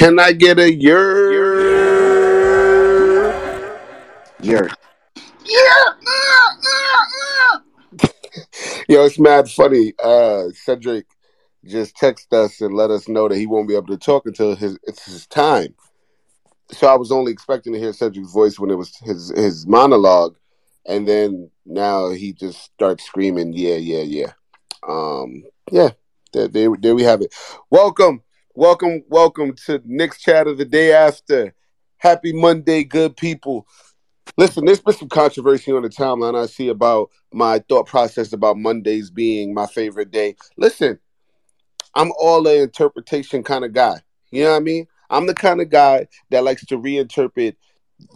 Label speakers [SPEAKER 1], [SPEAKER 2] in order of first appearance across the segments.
[SPEAKER 1] Can I get a yer?
[SPEAKER 2] Yer.
[SPEAKER 1] Yo, it's mad funny. Uh, Cedric just texted us and let us know that he won't be able to talk until his it's his time. So I was only expecting to hear Cedric's voice when it was his his monologue, and then now he just starts screaming, "Yeah, yeah, yeah." Um, yeah, there, there, there we have it. Welcome, welcome, welcome to Knicks chat of the day after. Happy Monday, good people. Listen, there's been some controversy on the timeline I see about my thought process about Mondays being my favorite day. Listen, I'm all a interpretation kind of guy. You know what I mean? I'm the kind of guy that likes to reinterpret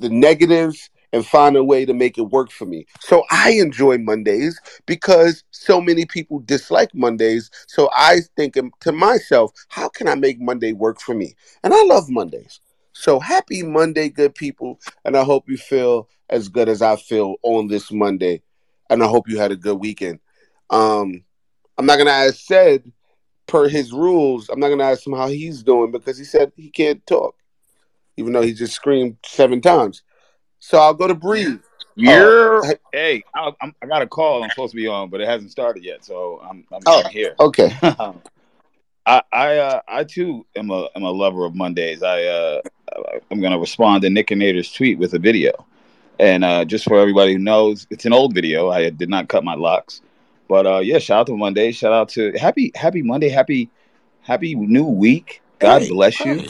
[SPEAKER 1] the negatives and find a way to make it work for me. So I enjoy Mondays because so many people dislike Mondays. So I think to myself, how can I make Monday work for me? And I love Mondays. So happy Monday, good people. And I hope you feel as good as I feel on this Monday. And I hope you had a good weekend. Um, I'm not gonna ask Ced per his rules, I'm not gonna ask him how he's doing because he said he can't talk, even though he just screamed seven times. So I'll go to Breeze.
[SPEAKER 3] Yeah. Uh, hey, I, I, got a call I'm supposed to be on, but it hasn't started yet, so I'm, I'm oh, here.
[SPEAKER 1] Okay.
[SPEAKER 3] I I, uh, I too am a am a lover of Mondays. I uh, I'm gonna respond to Nick and Nader's tweet with a video, and uh, just for everybody who knows, it's an old video. I did not cut my locks, but uh, yeah, shout out to Monday. Shout out to happy happy Monday. Happy happy new week. God hey, bless you. Hey.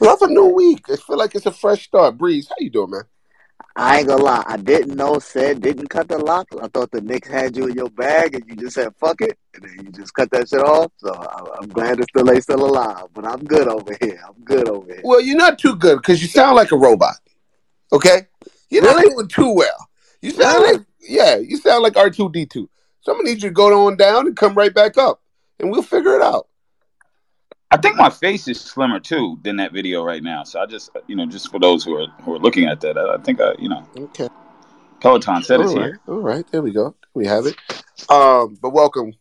[SPEAKER 1] Love a new week. I feel like it's a fresh start. Breeze, how you doing, man?
[SPEAKER 2] I ain't gonna lie. I didn't know Ced didn't cut the lock. I thought the Knicks had you in your bag and you just said fuck it, and then you just cut that shit off. So I, am glad it's still still alive. But I'm good over here. I'm good over here.
[SPEAKER 1] Well, you're not too good because you sound like a robot. Okay, you're really? not doing too well. You sound really? like yeah, you sound like R two D two. So I'm gonna need you to go on down and come right back up, and we'll figure it out.
[SPEAKER 3] I think my face is slimmer too than that video right now. So I just, you know, just for those who are who are looking at that, I think I, you know,
[SPEAKER 1] okay.
[SPEAKER 3] Peloton said
[SPEAKER 1] it's
[SPEAKER 3] here.
[SPEAKER 1] All right, there we go. We have it. Um, but welcome.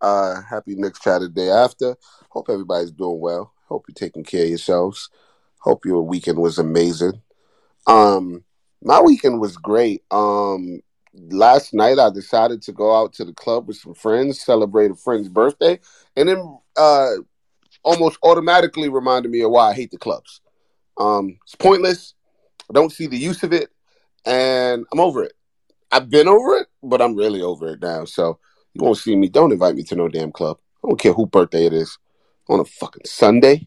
[SPEAKER 1] Uh, happy Knicks chat the day after. Hope everybody's doing well. Hope you're taking care of yourselves. Hope your weekend was amazing. Um, my weekend was great. Um, last night I decided to go out to the club with some friends, celebrate a friend's birthday, and then uh almost automatically reminded me of why I hate the clubs. Um, it's pointless. I don't see the use of it, and I'm over it. I've been over it, but I'm really over it now. So you won't see me. Don't invite me to no damn club. I don't care who birthday it is. On a fucking Sunday.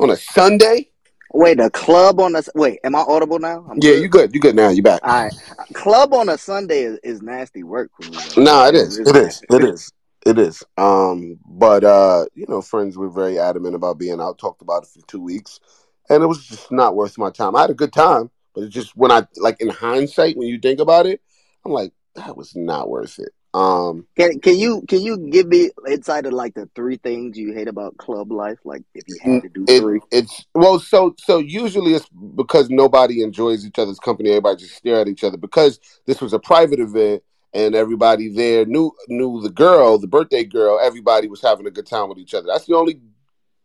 [SPEAKER 1] On a Sunday.
[SPEAKER 2] Wait, a club on a wait. Am I audible now?
[SPEAKER 1] I'm yeah, good. you good. You good now. You back.
[SPEAKER 2] All right. Club on a Sunday is, is nasty work for me.
[SPEAKER 1] No, nah, it is. It is. It is. It is. Um, but uh, you know, friends were very adamant about being out, talked about it for two weeks, and it was just not worth my time. I had a good time, but it just when I like in hindsight, when you think about it, I'm like, that was not worth it. Um,
[SPEAKER 2] can can you can you give me insight of like the three things you hate about club life? Like if you had to do
[SPEAKER 1] it,
[SPEAKER 2] three,
[SPEAKER 1] it's well, so so usually it's because nobody enjoys each other's company. Everybody just stare at each other because this was a private event and everybody there knew knew the girl, the birthday girl. Everybody was having a good time with each other. That's the only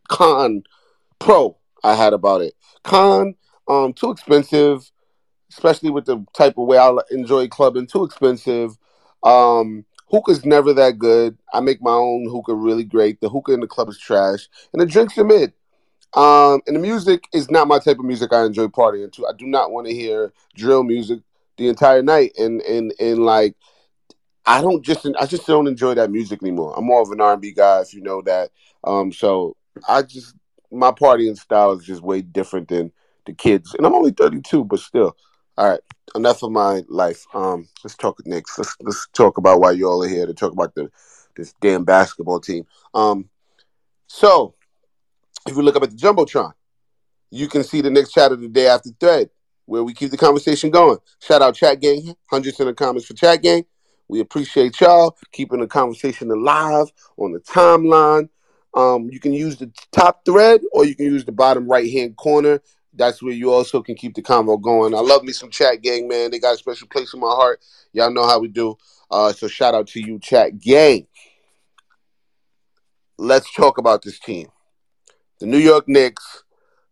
[SPEAKER 1] con pro I had about it. Con, um, too expensive, especially with the type of way I enjoy clubbing. Too expensive. Um, hookah's never that good. I make my own hookah really great. The hookah in the club is trash, and the drinks are mid. Um, and the music is not my type of music I enjoy partying to. I do not want to hear drill music the entire night and and and like I don't just I just don't enjoy that music anymore. I'm more of an R&B guy, if you know that. Um, so I just my partying style is just way different than the kids, and I'm only 32, but still. All right, enough of my life. Um, let's talk Knicks. Let's let's talk about why you all are here to talk about the this damn basketball team. Um, so if we look up at the jumbotron, you can see the chat of the day after thread where we keep the conversation going. Shout out Chat Gang, hundreds in the comments for Chat Gang. We appreciate y'all keeping the conversation alive on the timeline. Um, you can use the top thread or you can use the bottom right hand corner. That's where you also can keep the convo going. I love me some chat gang, man. They got a special place in my heart. Y'all know how we do. Uh, so shout out to you, chat gang. Let's talk about this team. the New York Knicks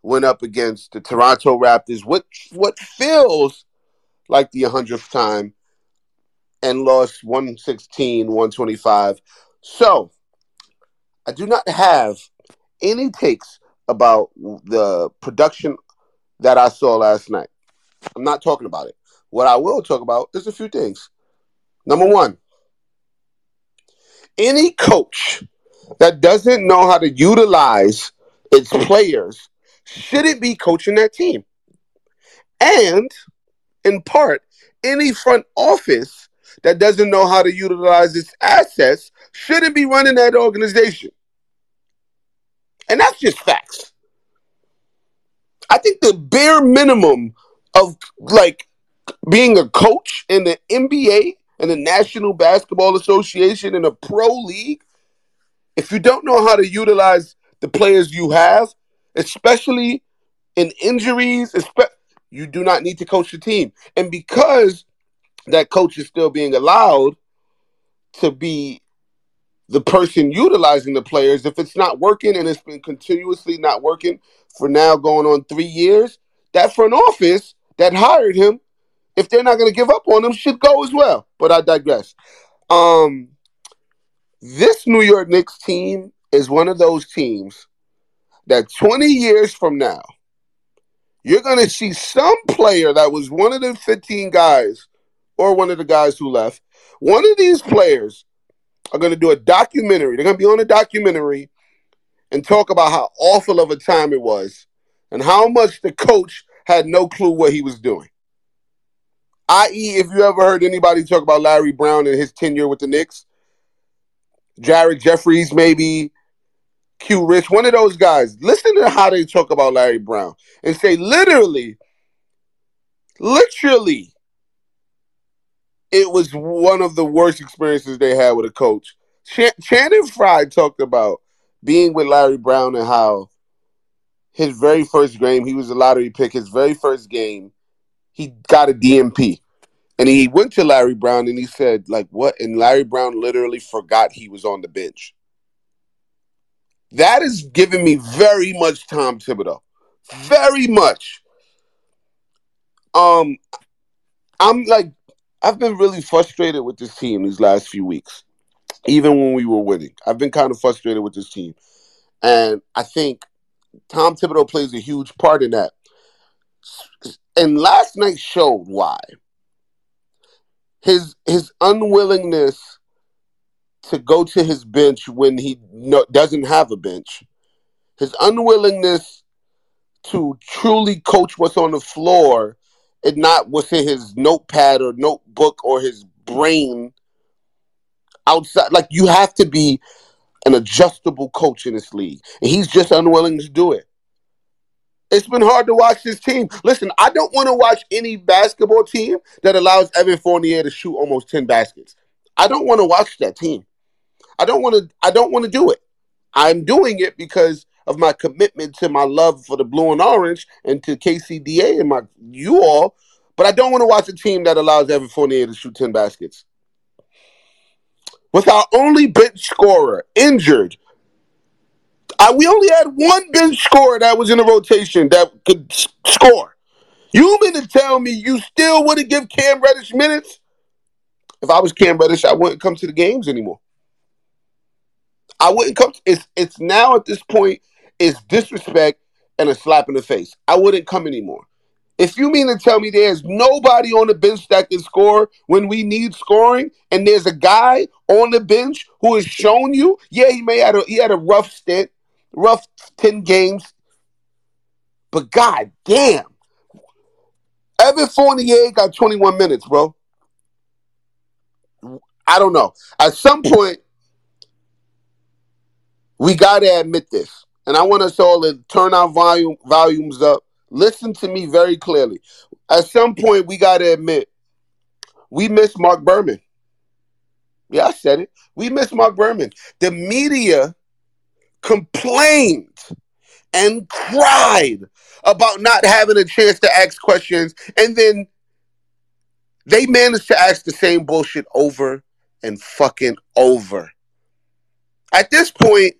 [SPEAKER 1] went up against the Toronto Raptors, which what feels like the 100th time, and lost 116, 125. So I do not have any takes about the production that I saw last night. I'm not talking about it. What I will talk about is a few things. Number one, any coach that doesn't know how to utilize its players shouldn't be coaching that team. And in part, any front office that doesn't know how to utilize its assets shouldn't be running that organization. And that's just facts. I think the bare minimum of like being a coach in the NBA and the National Basketball Association in a pro league, if you don't know how to utilize the players you have, especially in injuries, you do not need to coach the team. And because that coach is still being allowed to be the person utilizing the players, if it's not working and it's been continuously not working for now going on three years, that front office that hired him, if they're not going to give up on him, should go as well. But I digress. Um, this New York Knicks team is one of those teams that 20 years from now, you're going to see some player that was one of the 15 guys or one of the guys who left. One of these players are going to do a documentary. They're going to be on a documentary and talk about how awful of a time it was and how much the coach had no clue what he was doing. I.e., if you ever heard anybody talk about Larry Brown and his tenure with the Knicks, Jared Jeffries, maybe Q Rich, one of those guys, listen to how they talk about Larry Brown and say literally, literally, it was one of the worst experiences they had with a coach. Ch- Channing Frye talked about being with Larry Brown and how his very first game, he was a lottery pick, his very first game, he got a DNP. And he went to Larry Brown and he said, like, what? And Larry Brown literally forgot he was on the bench. That is giving me very much Tom Thibodeau. Very much. Um, I'm like, I've been really frustrated with this team these last few weeks, even when we were winning. I've been kind of frustrated with this team. And I think Tom Thibodeau plays a huge part in that. And last night showed why his his unwillingness to go to his bench when he no, doesn't have a bench, his unwillingness to truly coach what's on the floor and not what's in his notepad or notebook or his brain outside. Like you have to be an adjustable coach in this league, and he's just unwilling to do it. It's been hard to watch this team. Listen, I don't want to watch any basketball team that allows Evan Fournier to shoot almost 10 baskets. I don't want to watch that team. I don't want to I don't want to do it. I'm doing it because of my commitment to my love for the blue and orange and to KCDA and my you all, but I don't want to watch a team that allows Evan Fournier to shoot 10 baskets. With our only bench scorer injured, I, we only had one bench scorer that was in the rotation that could score. You mean to tell me you still wouldn't give Cam Reddish minutes? If I was Cam Reddish, I wouldn't come to the games anymore. I wouldn't come. To, it's it's now at this point, it's disrespect and a slap in the face. I wouldn't come anymore. If you mean to tell me there's nobody on the bench that can score when we need scoring, and there's a guy on the bench who has shown you, yeah, he may had a he had a rough stint, rough 10 games. But god damn. Evan Fournier got 21 minutes, bro. I don't know. At some point, we gotta admit this. And I want us all to turn our volume volumes up. Listen to me very clearly. At some point, we gotta admit we miss Marc Berman. Yeah, I said it. We miss Marc Berman. The media complained and cried about not having a chance to ask questions, and then they managed to ask the same bullshit over and fucking over. At this point,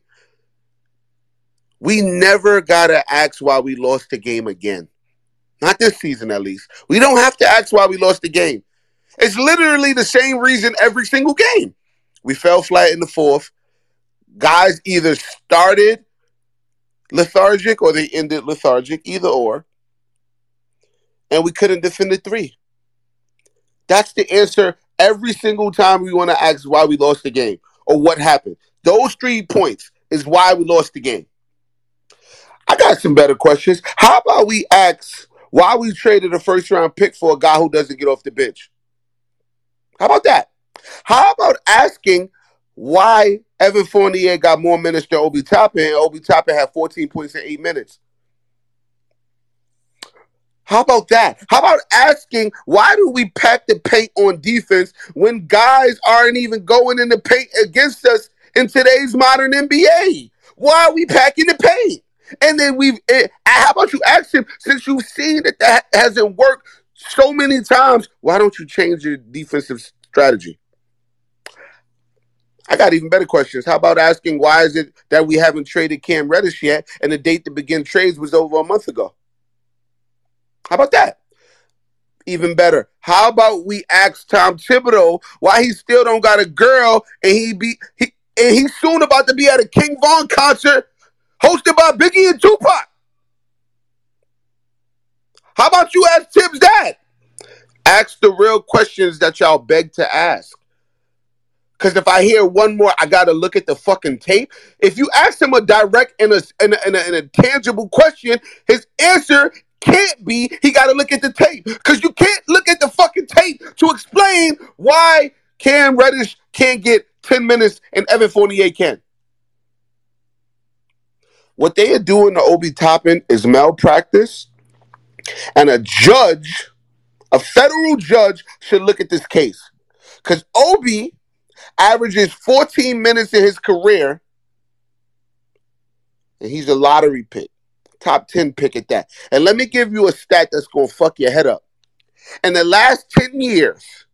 [SPEAKER 1] We never gotta ask why we lost the game again. Not this season, at least. We don't have to ask why we lost the game. It's literally the same reason every single game. We fell flat in the fourth. Guys either started lethargic or they ended lethargic, either or. And we couldn't defend the three. That's the answer every single time we want to ask why we lost the game or what happened. Those three points is why we lost the game. I got some better questions. How about we ask why we traded a first round pick for a guy who doesn't get off the bench? How about that? How about asking why Evan Fournier got more minutes than Obi Toppin and Obi Toppin had 14 points in eight minutes? How about that? How about asking why do we pack the paint on defense when guys aren't even going in the paint against us in today's modern NBA? Why are we packing the paint? And then we've, eh, how about you ask him, since you've seen that that hasn't worked so many times, why don't you change your defensive strategy? I got even better questions. How about asking why is it that we haven't traded Cam Reddish yet and the date to begin trades was over a month ago? How about that? Even better. How about we ask Tom Thibodeau why he still don't got a girl and he be he and he's soon about to be at a King Von concert hosted by Biggie and Tupac. How about you ask Tim's dad? Ask the real questions that y'all beg to ask. Because if I hear one more, I got to look at the fucking tape. If you ask him a direct and a, and a, and a, and a tangible question, his answer can't be he got to look at the tape. Because you can't look at the fucking tape to explain why Cam Reddish can't get 10 minutes and Evan Fournier can. What they are doing to Obi Toppin is malpractice, and a judge, a federal judge, should look at this case. Because Obi averages 14 minutes in his career, and he's a lottery pick, top 10 pick at that. And let me give you a stat that's going to fuck your head up. In the last 10 years,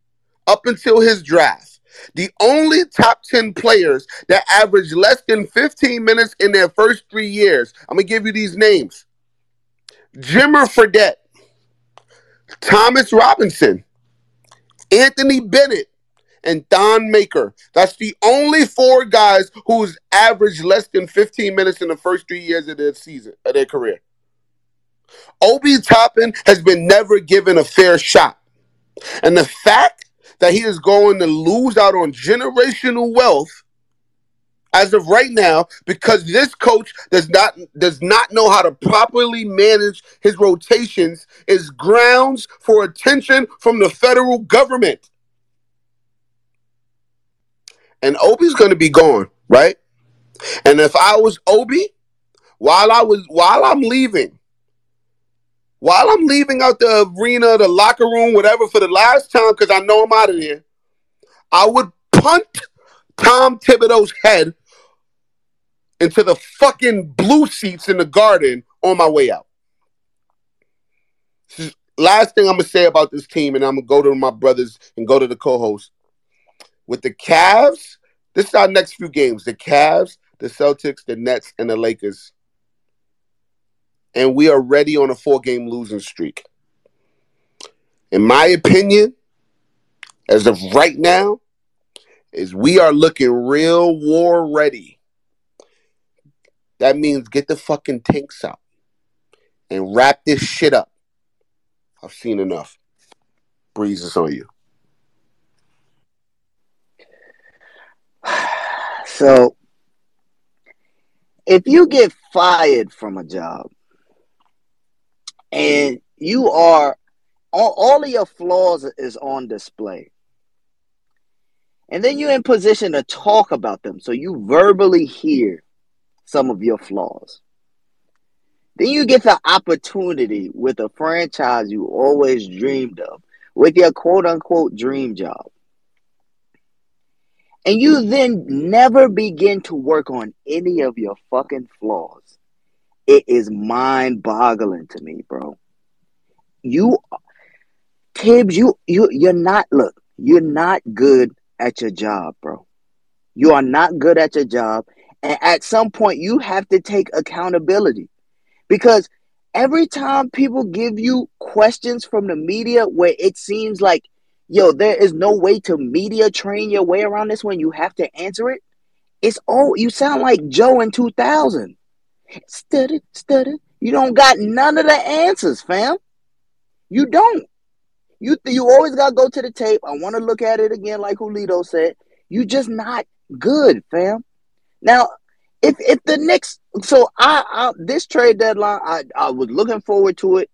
[SPEAKER 1] up until his draft, the only top 10 players that averaged less than 15 minutes in their first three years, I'm going to give you these names Jimmer Fredette, Thomas Robinson, Anthony Bennett, and Thon Maker. That's the only four guys who's averaged less than 15 minutes in the first three years of their season, of their career. Obi Toppin has been never given a fair shot. And the fact that he is going to lose out on generational wealth as of right now because this coach does not does not know how to properly manage his rotations is grounds for attention from the federal government. And Obi's going to be gone, right? And if I was Obi, while I was while I'm leaving, while I'm leaving out the arena, the locker room, whatever, for the last time, because I know I'm out of here, I would punt Tom Thibodeau's head into the fucking blue seats in the garden on my way out. Last thing I'm gonna say about this team, and I'm gonna go to my brothers and go to the co-host. With the Cavs, this is our next few games: the Cavs, the Celtics, the Nets, and the Lakers and we are ready on a four game losing streak. In my opinion, as of right now, is we are looking real war ready. That means get the fucking tanks out and wrap this shit up. I've seen enough. Breezes on you.
[SPEAKER 2] So, if you get fired from a job, and you are all, all of your flaws is on display. And then you're in position to talk about them. So you verbally hear some of your flaws. Then you get the opportunity with a franchise you always dreamed of with your quote unquote dream job. And you then never begin to work on any of your fucking flaws it is mind boggling to me, bro. You, Thibs, you you you're not. Look, you're not good at your job, bro. You are not good at your job, And at some point, you have to take accountability because every time people give you questions from the media where it seems like, yo, there is no way to media train your way around this when you have to answer it, it's all you sound like Joe in 2000. Stutter, stutter. You don't got none of the answers, fam. You don't. You you always gotta go to the tape. I want to look at it again, like Julito said. You just not good, fam. Now, if if the Knicks, so I, I this trade deadline, I I was looking forward to it.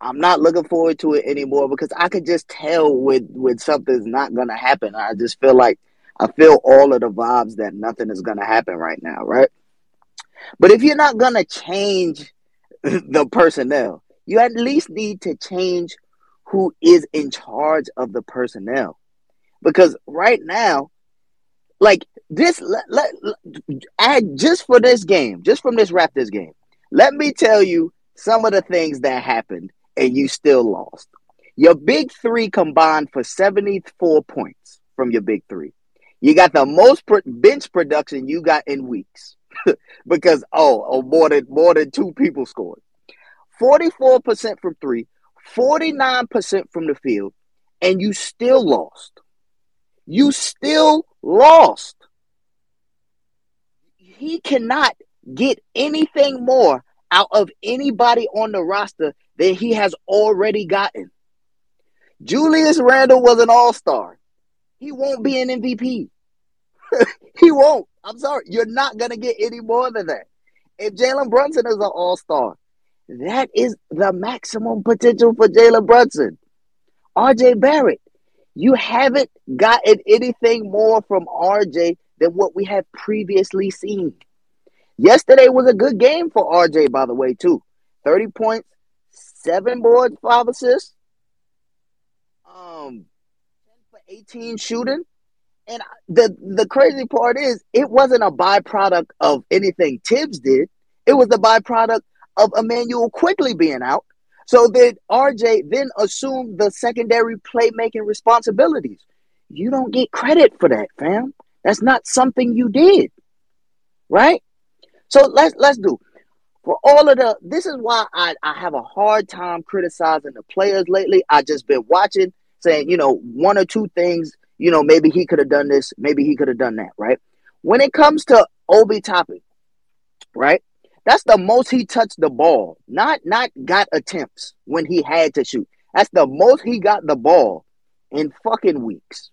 [SPEAKER 2] I'm not looking forward to it anymore because I could just tell with with something's not gonna happen. I just feel like I feel all of the vibes that nothing is gonna happen right now, right? But if you're not gonna change the personnel, you at least need to change who is in charge of the personnel. Because right now, like this, let, let, add just for this game, just from this Raptors game, let me tell you some of the things that happened and you still lost. Your big three combined for 74 points from your big three. You got the most bench production you got in weeks because oh, oh more than more than two people scored. 44% from three, 49% from the field, and you still lost. You still lost. He cannot get anything more out of anybody on the roster than he has already gotten. Julius Randle was an all star. He won't be an MVP. he won't. I'm sorry. You're not going to get any more than that. If Jalen Brunson is an all star, that is the maximum potential for Jalen Brunson. RJ Barrett, you haven't gotten anything more from RJ than what we have previously seen. Yesterday was a good game for RJ, by the way, too. 30 points, seven boards, five assists. Um, 10 for 18 shooting. And the the crazy part is it wasn't a byproduct of anything Thibs did. It was the byproduct of Immanuel Quickley being out. So that RJ then assumed the secondary playmaking responsibilities. You don't get credit for that, fam. That's not something you did. Right? So let's let's do for all of the this is why I, I have a hard time criticizing the players lately. I just been watching, saying, you know, one or two things, you know, maybe he could have done this, maybe he could have done that, right? When it comes to Obi Toppin, right? That's the most he touched the ball, not not got attempts when he had to shoot. That's the most he got the ball in fucking weeks.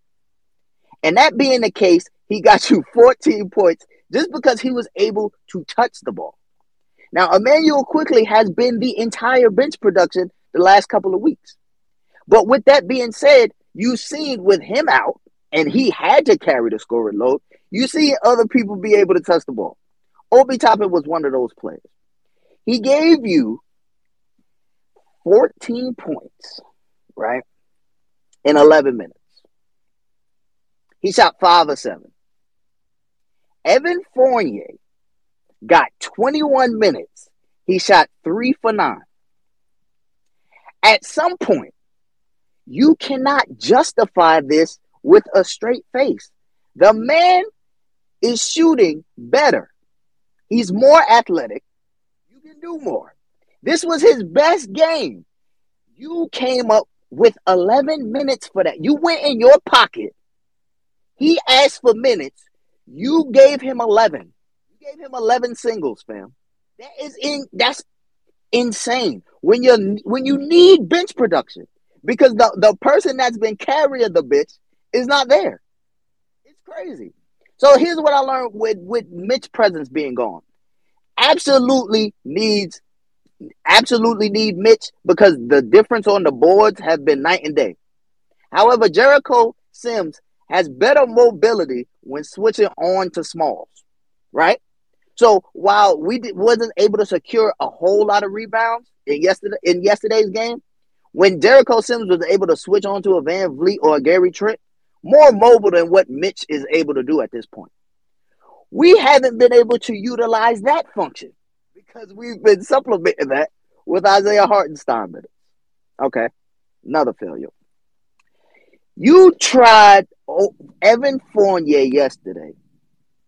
[SPEAKER 2] And that being the case, he got you 14 points just because he was able to touch the ball. Now, Immanuel Quickley has been the entire bench production the last couple of weeks. But with that being said, you've seen with him out, and he had to carry the scoring load, you see other people be able to touch the ball. Obi Toppin was one of those players. He gave you 14 points, right, in 11 minutes. He shot five or seven. Evan Fournier got 21 minutes. He shot three for nine. At some point, you cannot justify this with a straight face. The man is shooting better He's more athletic. You can do more. This was his best game. You came up with 11 minutes for that. You went in your pocket. He asked for minutes. You gave him 11. You gave him 11 singles, fam. That is in that's insane. When you when you need bench production because the the person that's been carrying the bitch is not there. It's crazy. So here's what I learned with with Mitch presence being gone. Absolutely needs absolutely need Mitch because the difference on the boards have been night and day. However, Jericho Sims has better mobility when switching on to smalls, right? So while we wasn't able to secure a whole lot of rebounds in yesterday in yesterday's game, when Jericho Sims was able to switch on to a VanVleet or a Gary Trent, more mobile than what Mitch is able to do at this point. We haven't been able to utilize that function because we've been supplementing that with Isaiah Hartenstein. Okay, another failure. You tried Evan Fournier yesterday,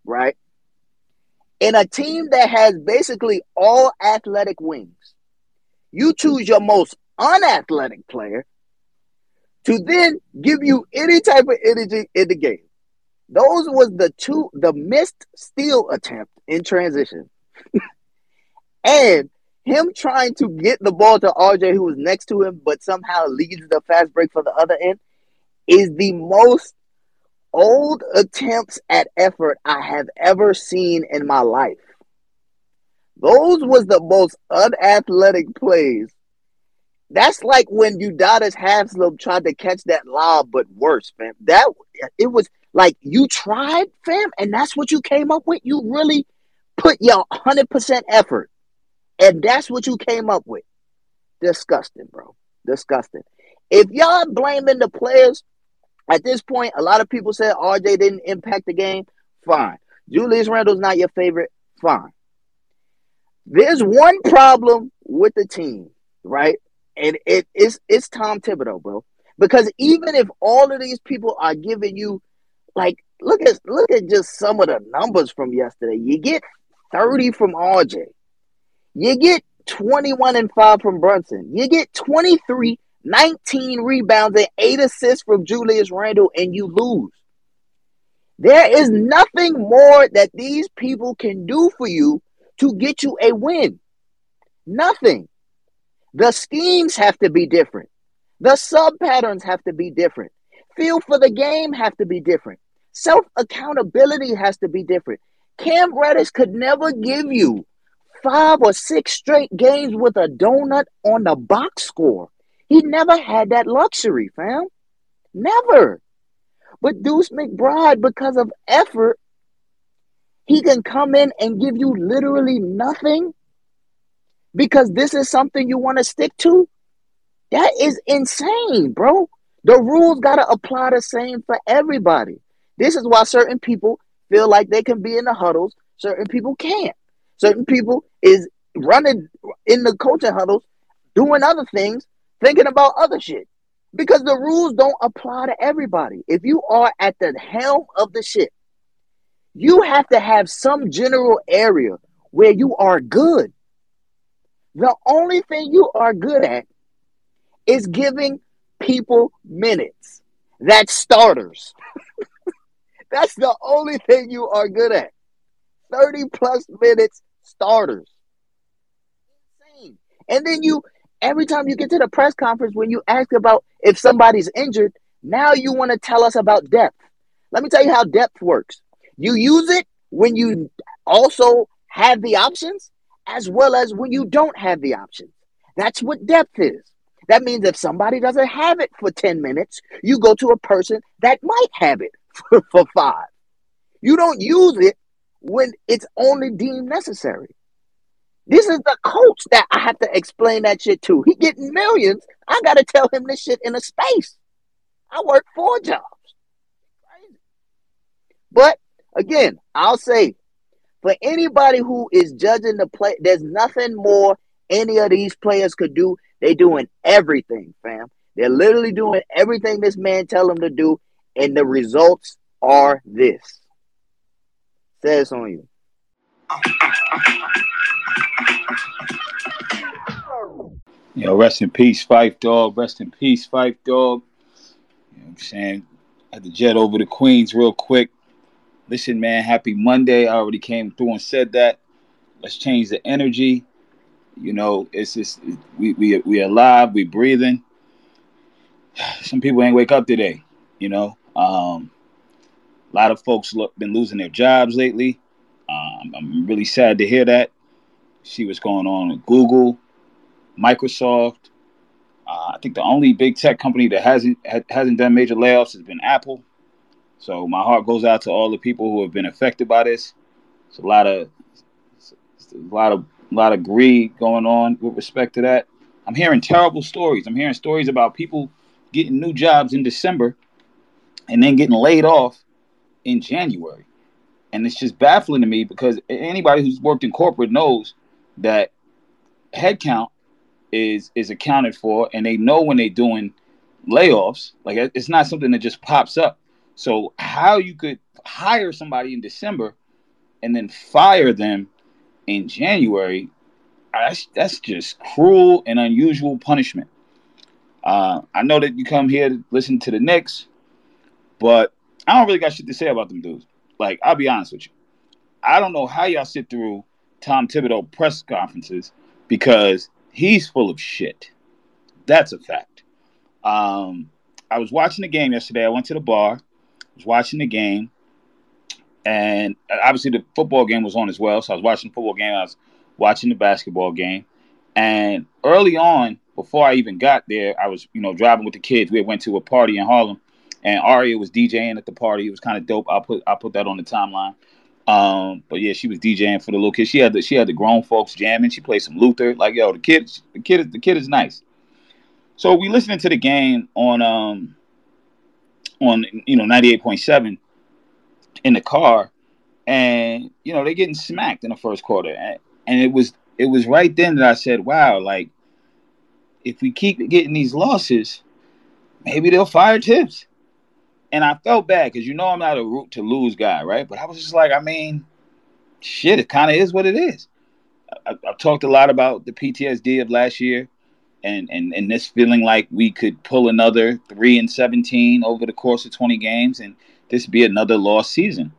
[SPEAKER 2] right? in a team that has basically all athletic wings, you choose your most unathletic player to then give you any type of energy in the game. Those was the two the missed steal attempt in transition. and him trying to get the ball to RJ who was next to him but somehow leads the fast break for the other end is the most old attempts at effort I have ever seen in my life. Those was the most unathletic plays. That's like when Udonis Haslem tried to catch that lob, but worse, fam. That it was like you tried, fam, and that's what you came up with. You really put your hundred percent effort, and that's what you came up with. Disgusting, bro. Disgusting. If y'all blaming the players, at this point, a lot of people said RJ didn't impact the game. Fine. Julius Randle's not your favorite. Fine. There's one problem with the team, right? And it is it's Tom Thibodeau, bro. Because even if all of these people are giving you like look at look at just some of the numbers from yesterday. You get 30 from RJ. You get 21 and 5 from Brunson. You get 23 19 rebounds and 8 assists from Julius Randle, and you lose. There is nothing more that these people can do for you to get you a win. Nothing. The schemes have to be different. The sub patterns have to be different. Feel for the game have to be different. Self accountability has to be different. Cam Reddish could never give you five or six straight games with a donut on the box score. He never had that luxury, fam. Never. But Deuce McBride, because of effort, he can come in and give you literally nothing because this is something you want to stick to. That is insane, bro. The rules got to apply the same for everybody. This is why certain people feel like they can be in the huddles, certain people can't. Certain people is running in the coaching huddles, doing other things thinking about other shit because the rules don't apply to everybody. If you are at the helm of the ship, you have to have some general area where you are good. The only thing you are good at is giving people minutes. That's starters. That's the only thing you are good at. 30 plus minutes starters. Insane. And then you every time you get to the press conference, when you ask about if somebody's injured, now you want to tell us about depth. Let me tell you how depth works. You use it when you also have the options, as well as when you don't have the options. That's what depth is. That means if somebody doesn't have it for 10 minutes, you go to a person that might have it for, for five. You don't use it when it's only deemed necessary. This is the coach that I have to explain that shit to. He getting millions. I got to tell him this shit in a space. I work four jobs. But again, I'll say for anybody who is judging the play, there's nothing more any of these players could do. They're doing everything, fam. They're literally doing everything this man tell them to do, and the results are this. Ced's on you.
[SPEAKER 3] Know, rest in peace, Phife Dawg. Rest in peace, Phife Dawg. You know what I'm saying? I had to jet over to Queens real quick. Listen, man, happy Monday. I already came through and said that. Let's change the energy. You know, it's just we we we alive, we breathing. Some people ain't wake up today, you know. Um, a lot of folks look, been losing their jobs lately. Um, I'm really sad to hear that. See what's going on at Google, Microsoft. Uh, I think the only big tech company that hasn't ha- hasn't done major layoffs has been Apple. So my heart goes out to all the people who have been affected by this. It's a lot of a lot of a lot of greed going on with respect to that. I'm hearing terrible stories. I'm hearing stories about people getting new jobs in December and then getting laid off in January. And it's just baffling to me because anybody who's worked in corporate knows that headcount is is accounted for and they know when they're doing layoffs like it's not something that just pops up so how you could hire somebody in december and then fire them in January, that's, that's just cruel and unusual punishment. Uh, I know that you come here to listen to the Knicks, but I don't really got shit to say about them dudes. Like, I'll be honest with you. I don't know how y'all sit through Tom Thibodeau press conferences because he's full of shit. That's a fact. Um, I was watching the game yesterday. I went to the bar, was watching the game, and obviously the football game was on as well. So I was watching the football game. I was watching the basketball game, and early on, before I even got there, I was you know driving with the kids. We went to a party in Harlem, and Aria was DJing at the party. It was kind of dope. I'll put I'll put that on the timeline. Um, but yeah, she was DJing for the little kids. She had the she had the grown folks jamming. She played some Luther. Like yo, the kid the kid is the kid is nice. So we listening to the game on um on you know ninety eight point seven in the car, and you know they're getting smacked in the first quarter, and, it was it was right then that I said, wow, like if we keep getting these losses, maybe they'll fire Thibs And I felt bad because you know I'm not a root to lose guy, right? But I was just like, I mean, shit, it kind of is what it is. I, have talked a lot about the PTSD of last year, and and and this feeling like we could pull another three and seventeen over the course of twenty games, and this be another lost season.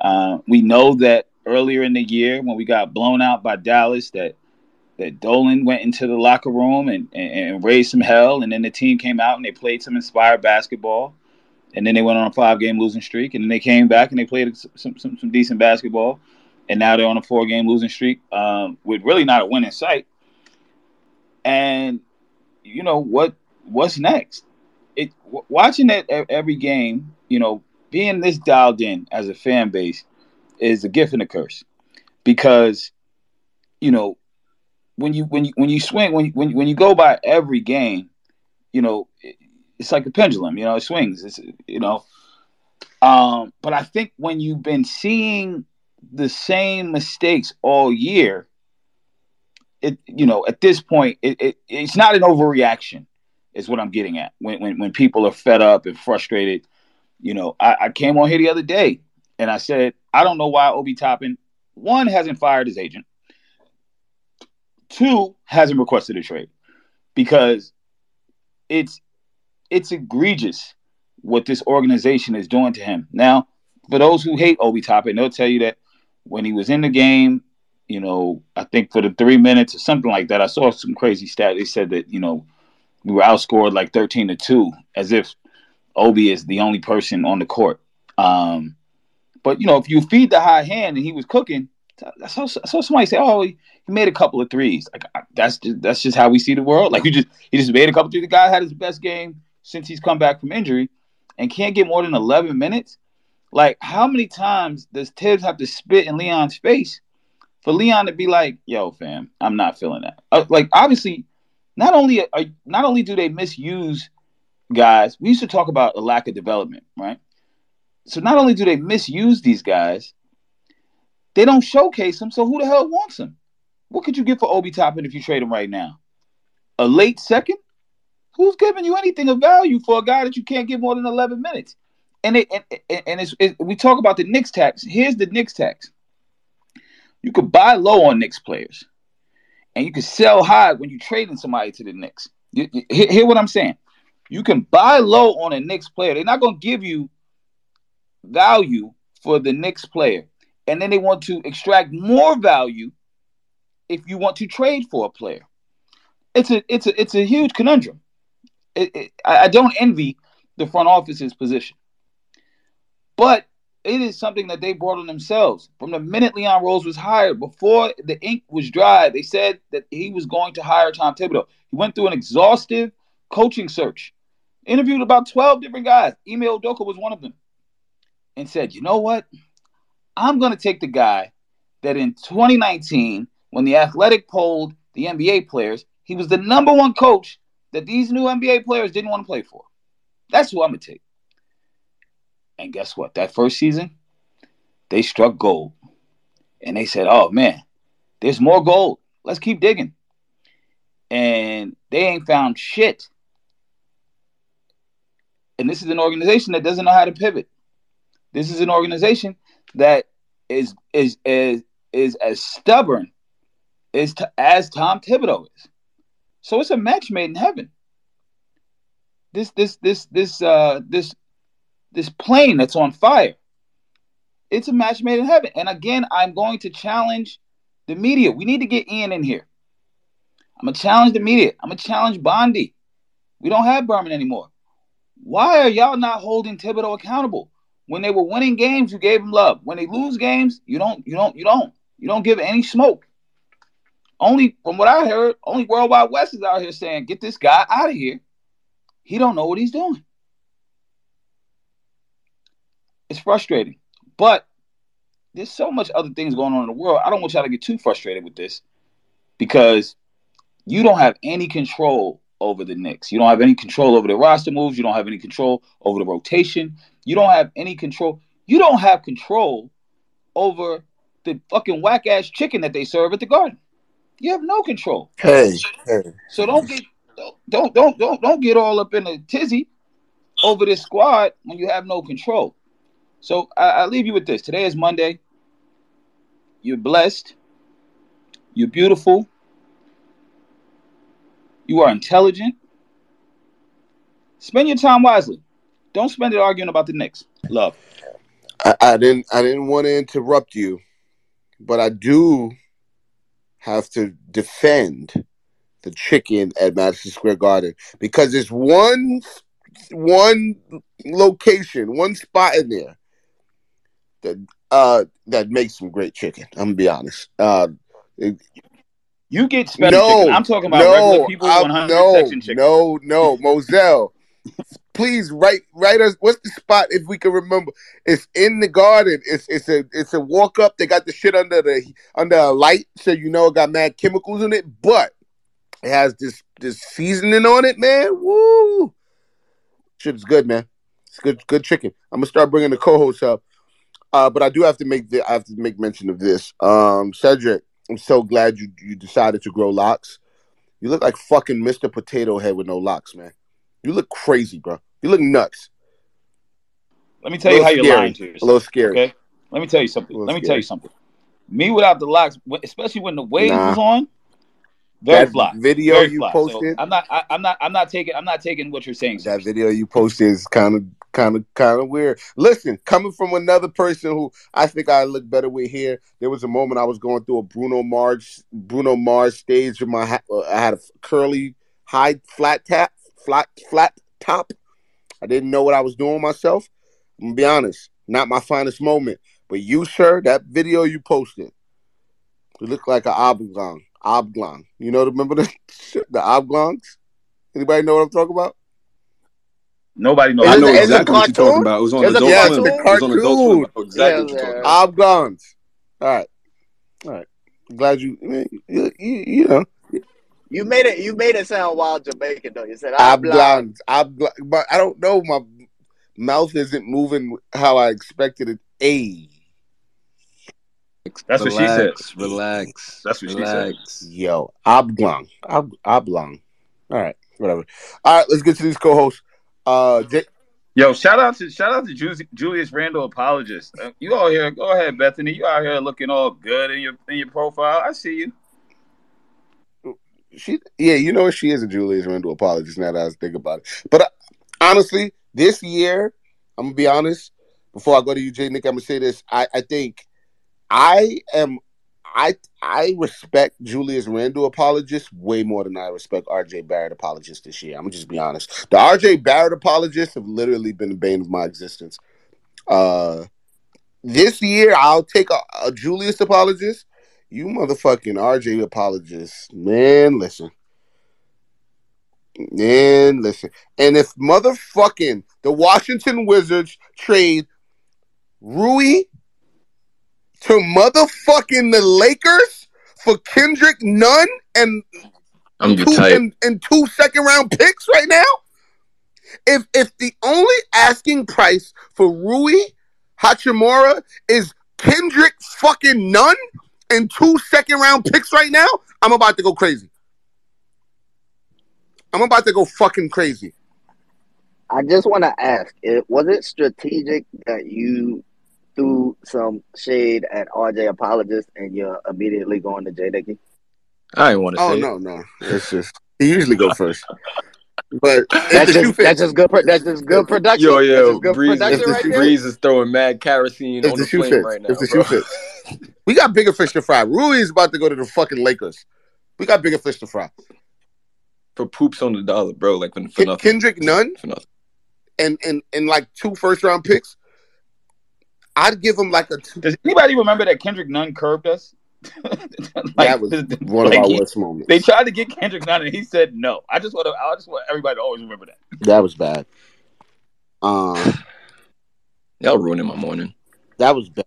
[SPEAKER 3] Uh, we know that earlier in the year when we got blown out by Dallas, that that Dolan went into the locker room and, and, and raised some hell, and then the team came out and they played some inspired basketball and then they went on a five game losing streak, and then they came back and they played some some, some decent basketball, and now they're on a four game losing streak um, with really not a win in sight. And you know what? What's next? It w- watching that every game, you know, being this dialed in as a fan base is a gift and a curse, because you know when you when you when you swing when you, when when you go by every game, you know it's like a pendulum, you know, it swings. It's you know. Um, but I think when you've been seeing the same mistakes all year, it you know, at this point, it, it it's not an overreaction, is what I'm getting at. When when when people are fed up and frustrated, you know, I, I came on here the other day and I said, I don't know why Obi Toppin, one, hasn't fired his agent. Two, hasn't requested a trade. Because it's it's egregious what this organization is doing to him. Now, for those who hate Obi Toppin, they'll tell you that when he was in the game, you know, I think for the three minutes or something like that, I saw some crazy stat. They said that, you know, we were outscored like 13 to 2, as if Obi is the only person on the court. Um, but, you know, if you feed the high hand and he was cooking, I saw, I saw somebody say, "Oh, he, made a couple of threes. Like that's just that's just how we see the world. Like he just he just made a couple of threes. The guy had his best game since he's come back from injury and can't get more than 11 minutes. Like, how many times does Thibs have to spit in Leon's face for Leon to be like, "Yo, fam, I'm not feeling that." Uh, like, obviously, not only are, not only do they misuse guys, we used to talk about a lack of development, right? So not only do they misuse these guys, they don't showcase them. So who the hell wants them? What could you get for Obi Toppin if you trade him right now? A late second? Who's giving you anything of value for a guy that you can't give more than 11 minutes? And it, and, and it's, it, we talk about the Knicks tax. Here's the Knicks tax. You could buy low on Knicks players, and you can sell high when you're trading somebody to the Knicks. You, you, hear, hear what I'm saying? You can buy low on a Knicks player. They're not going to give you value for the Knicks player, and then they want to extract more value if you want to trade for a player. It's a it's a it's a huge conundrum it, it, I don't envy the front office's position, but it is something that they brought on themselves. From the minute Leon Rose was hired, before the ink was dry, they said that he was going to hire Tom Thibodeau. He went through an exhaustive coaching search, interviewed about 12 different guys. Ime Udoka was one of them, and said, You know what? I'm going to take the guy that in 2019, when the Athletic polled the NBA players, he was the number one coach that these new NBA players didn't want to play for. That's who I'm gonna take. And guess what? That first season, they struck gold. And they said, oh man, there's more gold. Let's keep digging. And they ain't found shit. And this is an organization that doesn't know how to pivot. This is an organization that is is is is as stubborn as as Tom Thibodeau is. So it's a match made in heaven. This this this this uh this this plane that's on fire. It's a match made in heaven. And again, I'm going to challenge the media. We need to get Ian in here. I'm gonna challenge the media. I'm gonna challenge Bondy. We don't have Berman anymore. Why are y'all not holding Thibodeau accountable? When they were winning games, you gave him love. When they lose games, you don't, you don't, you don't, you don't give any smoke. Only from what I heard, only Worldwide Wes is out here saying, "Get this guy out of here." He don't know what he's doing. It's frustrating, but there's so much other things going on in the world. I don't want y'all to get too frustrated with this because you don't have any control over the Knicks. You don't have any control over the roster moves. You don't have any control over the rotation. You don't have any control. You don't have control over the fucking whack ass chicken that they serve at the garden. You have no control.
[SPEAKER 1] Hey, hey.
[SPEAKER 3] So don't get don't don't don't don't get all up in a tizzy over this squad when you have no control. So I, I leave you with this. Today is Monday. You're blessed. You're beautiful. You are intelligent. Spend your time wisely. Don't spend it arguing about the Knicks. Love.
[SPEAKER 1] I, I didn't I didn't want to interrupt you, but I do have to defend the chicken at Madison Square Garden because there's one one location, one spot in there that uh that makes some great chicken. I'm gonna be honest. Uh, it,
[SPEAKER 3] You get special
[SPEAKER 1] no,
[SPEAKER 3] chicken. I'm talking about
[SPEAKER 1] no,
[SPEAKER 3] regular people,
[SPEAKER 1] I'm-
[SPEAKER 3] 100
[SPEAKER 1] no,
[SPEAKER 3] section chicken.
[SPEAKER 1] no, no, Moselle. Please write write us. What's the spot if we can remember? It's in the garden. It's it's a it's a walk up. They got the shit under the under a light, so you know it got mad chemicals in it. But it has this this seasoning on it, man. Woo! Shit's good, man. It's good good chicken. I'm gonna start bringing the co-hosts up. Uh, but I do have to make the I have to make mention of this. Um, Cedric, I'm so glad you you decided to grow locks. You look like fucking Mr. Potato Head with no locks, man. You look crazy, bro. You look nuts.
[SPEAKER 3] Let me tell you how you're
[SPEAKER 1] scary.
[SPEAKER 3] lying to
[SPEAKER 1] A little scary.
[SPEAKER 3] Okay. Let me tell you something. Let me
[SPEAKER 1] scary.
[SPEAKER 3] tell you something. Me without the locks, especially when the wave
[SPEAKER 1] Nah.
[SPEAKER 3] was on, very
[SPEAKER 1] that
[SPEAKER 3] fly.
[SPEAKER 1] video
[SPEAKER 3] Very
[SPEAKER 1] you
[SPEAKER 3] fly. So
[SPEAKER 1] posted,
[SPEAKER 3] I'm not. I, I'm not. I'm not taking. I'm not taking what you're saying.
[SPEAKER 1] that video you posted is kind of, kind of, kind of weird. Listen, coming from another person who I think I look better with here. There was a moment I was going through a Bruno Mars, Bruno Mars stage with my. uh, I had a curly, high, flat tap, flat, flat top. I didn't know what I was doing myself. I'm gonna be honest, not my finest moment. But you, sir, that video you posted, you look like an oblong. Oblong. You know, remember the the oblongs? Anybody know what I'm talking about?
[SPEAKER 3] Nobody knows.
[SPEAKER 4] I know
[SPEAKER 2] is
[SPEAKER 4] exactly what you're talking about. It was on
[SPEAKER 2] Is it
[SPEAKER 4] Adult
[SPEAKER 1] Yes,
[SPEAKER 4] Swim.
[SPEAKER 1] the
[SPEAKER 4] It was on Adult Swim. I know exactly
[SPEAKER 2] Yeah,
[SPEAKER 4] what you're talking
[SPEAKER 2] yeah.
[SPEAKER 4] about.
[SPEAKER 1] Oblongs. All right. All right. Glad you, man, you, you, you know,
[SPEAKER 2] You made it. You made it sound wild Jamaican though. You said oblong.
[SPEAKER 1] oblongs. Oblong. But I don't know. My mouth isn't moving how I expected it. A.
[SPEAKER 3] That's what she said.
[SPEAKER 4] Relax, Relax.
[SPEAKER 3] That's what she said.
[SPEAKER 1] Yo, oblong. Ob- oblong. All right. Whatever. All right. Let's get to these co-hosts. Uh, J-
[SPEAKER 3] Yo, shout out to shout out to Ju- Julius Randle, apologist. Uh, you all here? Go ahead, Bethany. You out here looking all good in your in your profile. I see you.
[SPEAKER 1] she yeah, you know she is a Julius Randle apologist now that I think about it. But uh, honestly, this year, I'm gonna be honest. Before I go to you, Jay Nick, I'm gonna say this. I, I think I am I I respect Julius Randle apologists way more than I respect RJ Barrett apologists this year. I'm gonna just be honest. The RJ Barrett apologists have literally been the bane of my existence. Uh this year I'll take a, a Julius apologist. You motherfucking RJ apologists, man, listen. Man, listen. And if motherfucking the Washington Wizards trade Rui to motherfucking the Lakers for Kendrick Nunn and
[SPEAKER 4] I'm
[SPEAKER 1] two and, and two second round picks right now. If if the only asking price for Rui Hachimura is Kendrick fucking Nunn and two second round picks right now, I'm about to go crazy. I'm about to go fucking crazy.
[SPEAKER 2] I just want to ask: it, Was it strategic that you threw some shade at RJ apologist and you're immediately going to Jay Knicky?
[SPEAKER 4] I didn't want to
[SPEAKER 1] Oh
[SPEAKER 4] say. it.
[SPEAKER 1] no, no. It's just he usually go first. But
[SPEAKER 2] That's just that's just good. That's just good production.
[SPEAKER 4] Yo,
[SPEAKER 2] That's
[SPEAKER 4] yo,
[SPEAKER 2] good
[SPEAKER 4] Breeze,
[SPEAKER 2] production right.
[SPEAKER 4] Breeze is throwing mad kerosene
[SPEAKER 1] if
[SPEAKER 4] on
[SPEAKER 1] the
[SPEAKER 4] the flame
[SPEAKER 1] fits,
[SPEAKER 4] right now,
[SPEAKER 1] if the
[SPEAKER 4] bro.
[SPEAKER 1] shoe fits, we got bigger fish to fry. Rui is about to go to the fucking Lakers. We got bigger fish to fry.
[SPEAKER 4] For poops on the dollar, bro. Like for, for
[SPEAKER 1] Ken-
[SPEAKER 4] nothing.
[SPEAKER 1] Kendrick Nunn
[SPEAKER 4] For nothing.
[SPEAKER 1] and and and like two first round picks. I'd give him like a two.
[SPEAKER 3] Does anybody remember that Kendrick Nunn curved us? Like,
[SPEAKER 1] that was one of
[SPEAKER 3] like
[SPEAKER 1] our
[SPEAKER 3] he-
[SPEAKER 1] worst moments.
[SPEAKER 3] They tried to get Kendrick Nunn, and he said no. I just want to. I just want everybody to always remember that.
[SPEAKER 1] That was bad. Um,
[SPEAKER 4] Y'all ruining my morning.
[SPEAKER 5] That was bad.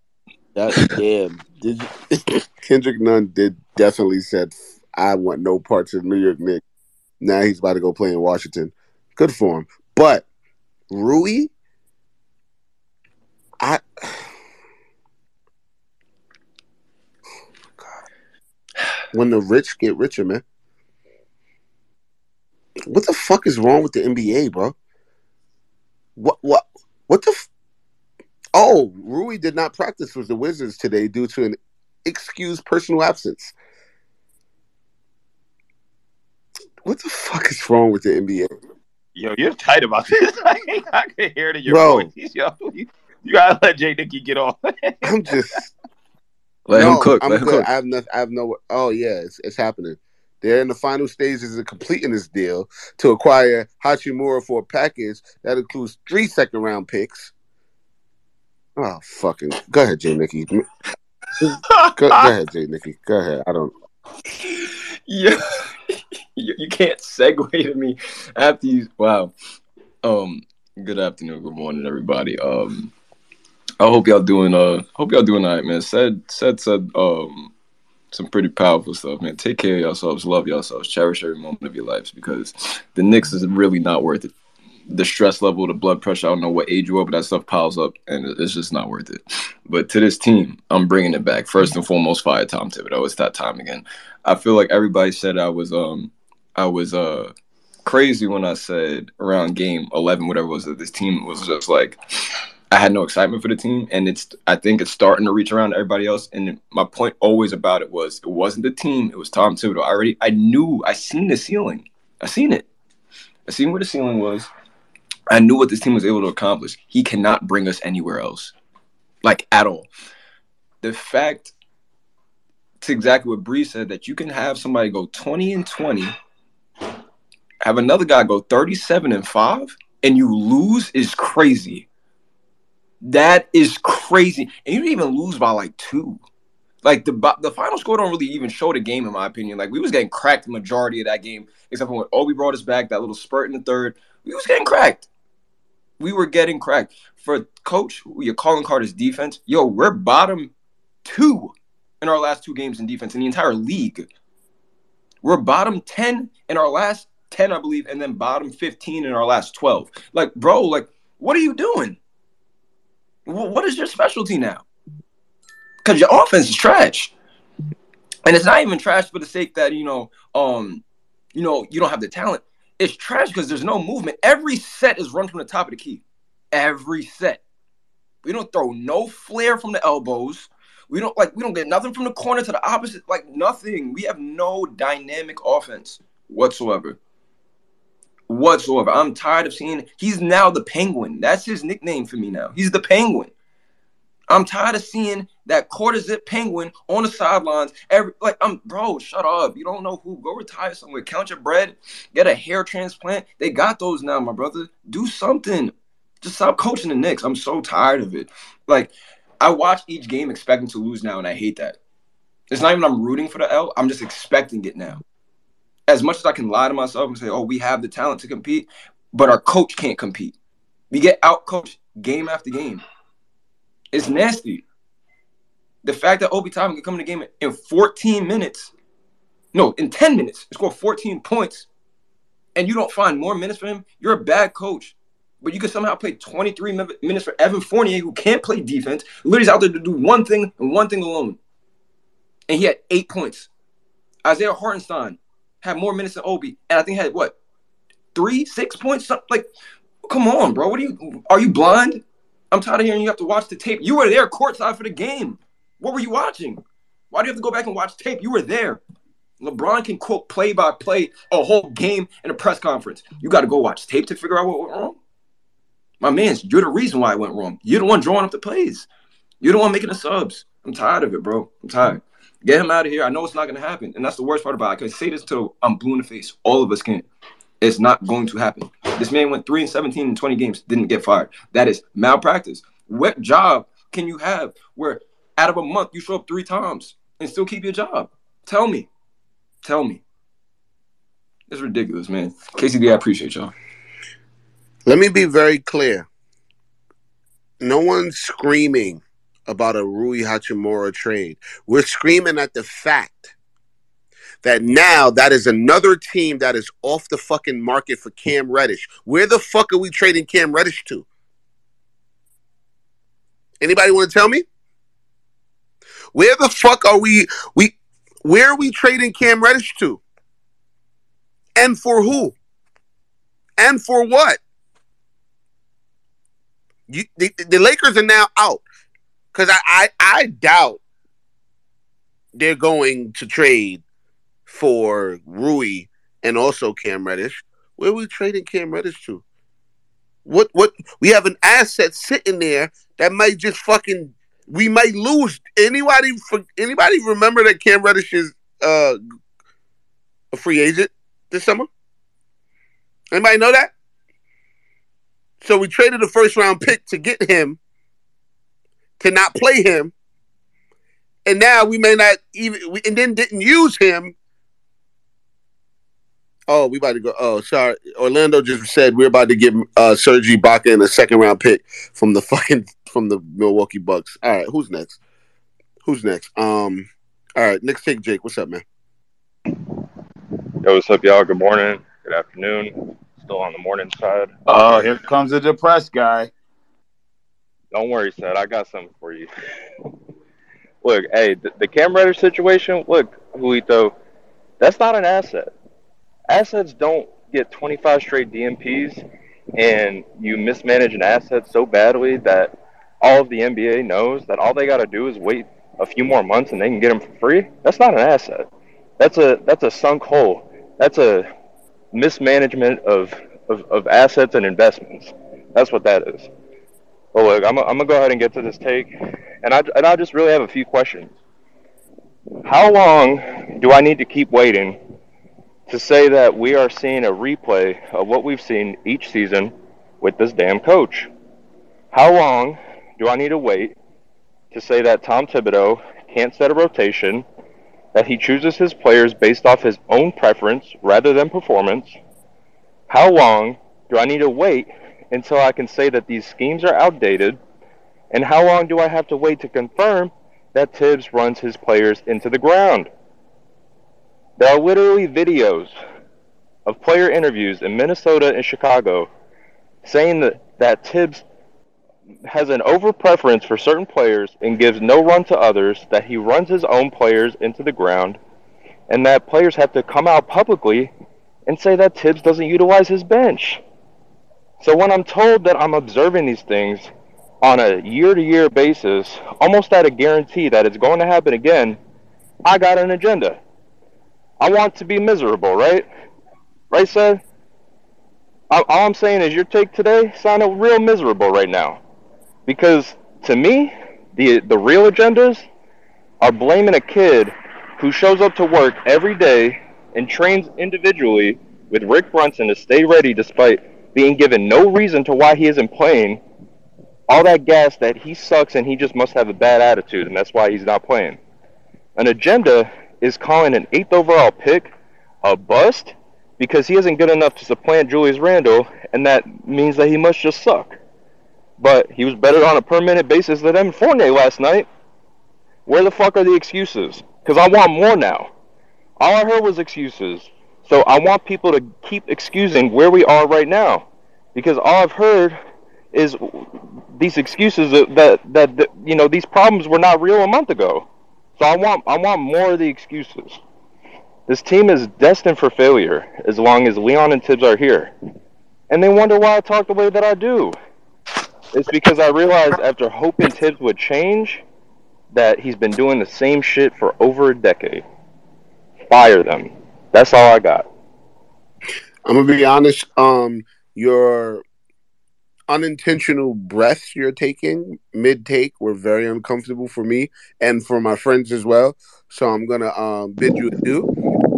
[SPEAKER 5] That damn. Did you,
[SPEAKER 1] Kendrick Nunn did definitely said, "I want no parts of New York Knicks." Now he's about to go play in Washington. Good for him. But Rui, I. When the rich get richer, man. What the fuck is wrong with the NBA, bro? What what what the? F- oh, Rui did not practice with the Wizards today due to an excused personal absence. What the fuck is wrong with the NBA?
[SPEAKER 3] Yo, you're tight about this. I can hear it in your
[SPEAKER 1] Bro.
[SPEAKER 3] voice. Yo, you, you gotta let Jay Knicky get off.
[SPEAKER 1] I'm just
[SPEAKER 4] Let
[SPEAKER 1] no,
[SPEAKER 4] him cook.
[SPEAKER 1] I'm
[SPEAKER 4] Let him
[SPEAKER 1] good.
[SPEAKER 4] cook.
[SPEAKER 1] I have no. I have no. Oh yeah, it's, it's happening. They're in the final stages of completing this deal to acquire Hachimura for a package that includes three second round picks. Oh fucking! Go ahead, Jay Knicky. Go, go ahead, Jay Knicky. Go ahead. I don't.
[SPEAKER 4] yeah. you, you can't segue to me after you. Wow. Um. Good afternoon. Good morning, everybody. Um. I hope y'all doing. Uh. Hope y'all doing all right, man. Said said said. Um. Some pretty powerful stuff, man. Take care of yourselves. Love yourselves. Cherish every moment of your lives because the Knicks is really not worth it. The stress level, the blood pressure. I don't know what age you are, but that stuff piles up, and it's just not worth it. But to this team, I'm bringing it back. First and foremost, fire Tom Thibodeau. It's that time again. I feel like everybody said I was um I was uh crazy when I said around game eleven, whatever it was that this team was just like I had no excitement for the team, and it's I think it's starting to reach around to everybody else. And my point always about it was it wasn't the team, it was Tom Thibodeau. I already I knew I seen the ceiling. I seen it. I seen where the ceiling was. I knew what this team was able to accomplish. He cannot bring us anywhere else, like at all. The fact to exactly what Bree said that you can have somebody go 20 and 20, have another guy go 37 and 5, and you lose is crazy. That is crazy. And you didn't even lose by like two. Like the the final score don't really even show the game, in my opinion. Like we was getting cracked the majority of that game, except for when Obi brought us back, that little spurt in the third. We was getting cracked. We were getting cracked. For coach, who you're calling Carter's defense, yo, we're bottom two in our last two games in defense in the entire league. We're bottom 10 in our last 10, I believe, and then bottom 15 in our last 12. Like, bro, like, what are you doing? Wh- What is your specialty now? Because your offense is trash. And it's not even trash for the sake that, you know, um, you know, you don't have the talent. It's trash because there's no movement. Every set is run from the top of the key. Every set. We don't throw no flair from the elbows. We don't like we don't get nothing from the corner to the opposite, like nothing. We have no dynamic offense whatsoever. Whatsoever. I'm tired of seeing he's now the penguin. That's his nickname for me now. He's the penguin. I'm tired of seeing that quarter zip penguin on the sidelines. Every like I'm bro, shut up. You don't know who. Go retire somewhere. Count your bread. Get a hair transplant. They got those now, my brother. Do something. Just stop coaching the Knicks. I'm so tired of it. Like I watch each game expecting to lose now, and I hate that. It's not even I'm rooting for the L. I'm just expecting it now. As much as I can lie to myself and say, "Oh, we have the talent to compete," but our coach can't compete. We get out coached game after game. It's nasty. The fact that Obi Toppin can come in the game in 14 minutes, no, in 10 minutes, score 14 points, and you don't find more minutes for him, you're a bad coach. But you can somehow play 23 minutes for Evan Fournier, who can't play defense. Literally is out there to do one thing and one thing alone. And he had eight points. Isaiah Hartenstein had more minutes than Obi, and I think had what? Three, six points? Something like, come on, bro. What are you are you blind? I'm tired of hearing you have to watch the tape. You were there courtside for the game. What were you watching? Why do you have to go back and watch tape? You were there. LeBron can quote play by play a whole game in a press conference. You got to go watch tape to figure out what went wrong. My man's, you're the reason why it went wrong. You're the one drawing up the plays. You're the one making the subs. I'm tired of it, bro. I'm tired. Get him out of here. I know it's not going to happen. And that's the worst part about it. I can say this until I'm blue in the face. All of us can. It's not going to happen. This man went 3 and 17 in 20 games, didn't get fired. That is malpractice. What job can you have where out of a month you show up three times and still keep your job? Tell me. Tell me. It's ridiculous, man. KCD, I appreciate y'all.
[SPEAKER 1] Let me be very clear. No one's screaming about a Rui Hachimura trade. We're screaming at the fact that now that is another team that is off the fucking market for Cam Reddish. Where the fuck are we trading Cam Reddish to? Anybody want to tell me? Where the fuck are we we where are we trading Cam Reddish to? And for who? And for what? You, the, the Lakers are now out because I, I I doubt they're going to trade for Rui and also Cam Reddish. Where are we trading Cam Reddish to? What what we have an asset sitting there that might just fucking we might lose. Anybody for anybody remember that Cam Reddish is uh a free agent this summer? Anybody know that? So we traded a first round pick to get him, to not play him, and now we may not even, and then didn't use him. Oh, we about to go. Oh, sorry. Orlando just said we're about to get uh, Serge Ibaka in a second round pick from the fucking from the Milwaukee Bucks. All right, who's next? Who's next? Um, all right, next take Jake. What's up, man?
[SPEAKER 6] Yo, what's up, y'all? Good morning. Good afternoon. Still on the morning side.
[SPEAKER 3] Oh, here comes the depressed guy.
[SPEAKER 6] Don't worry, Seth. I got something for you. look, hey, the, the Cam Reddish situation. Look, Julito, that's not an asset. Assets don't get 25 straight DNPs, and you mismanage an asset so badly that all of the NBA knows that all they got to do is wait a few more months and they can get them for free. That's not an asset. That's a that's a sunk hole. That's a mismanagement of, of, of assets and investments. That's what that is. Well, look, I'm, I'm gonna go ahead and get to this take, and I and I just really have a few questions. How long do I need to keep waiting to say that we are seeing a replay of what we've seen each season with this damn coach? How long do I need to wait to say that Tom Thibodeau can't set a rotation, that he chooses his players based off his own preference rather than performance? How long do I need to wait until I can say that these schemes are outdated? And how long do I have to wait to confirm that Thibs runs his players into the ground? There are literally videos of player interviews in Minnesota and Chicago saying that, that Thibs has an over preference for certain players and gives no run to others, that he runs his own players into the ground, and that players have to come out publicly and say that Thibs doesn't utilize his bench. So when I'm told that I'm observing these things on a year to year basis, almost at a guarantee that it's going to happen again, I got an agenda. I want to be miserable, right? Right, Seth? All I'm saying is your take today sounded real miserable right now. Because to me, the the real agendas are blaming a kid who shows up to work every day and trains individually with Rick Brunson to stay ready despite being given no reason to why he isn't playing. All that gas that he sucks and he just must have a bad attitude and that's why he's not playing. An agenda is calling an eighth overall pick a bust because he isn't good enough to supplant Julius Randle, and that means that he must just suck. But he was better on a per minute basis than Evan Fournier last night. Where the fuck are the excuses? Because I want more now. All I heard was excuses. So I want people to keep excusing where we are right now. Because all I've heard is these excuses that, that, that, you know, these problems were not real a month ago. So I want I want more of the excuses. This team is destined for failure as long as Leon and Thibs are here. And they wonder why I talk the way that I do. It's because I realized after hoping Thibs would change that he's been doing the same shit for over a decade. Fire them. That's all I got.
[SPEAKER 1] I'm gonna be honest. Um, your unintentional breaths you're taking mid take were very uncomfortable for me and for my friends as well. So I'm gonna um bid you adieu.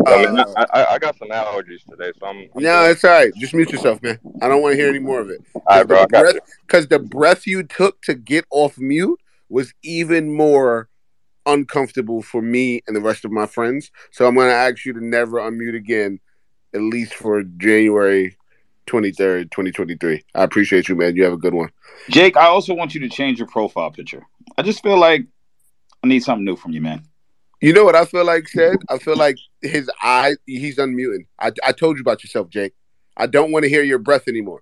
[SPEAKER 6] I, mean,
[SPEAKER 1] Uh,
[SPEAKER 6] I, I, got some allergies today, so I'm. I'm
[SPEAKER 1] no, it's all right. Just mute yourself, man. I don't want to hear any more of it.
[SPEAKER 6] all right, bro. I got you.
[SPEAKER 1] Because the breath you took to get off mute was even more uncomfortable for me and the rest of my friends. So I'm going to ask you to never unmute again, at least for January 23rd, 2023. I appreciate you, man. You have a good one.
[SPEAKER 3] Jake, I also want you to change your profile picture. I just feel like I need something new from you, man.
[SPEAKER 1] You know what I feel like Ced? I feel like his eye, he's unmuting. I, I told you about yourself, Jake. I don't want to hear your breath anymore.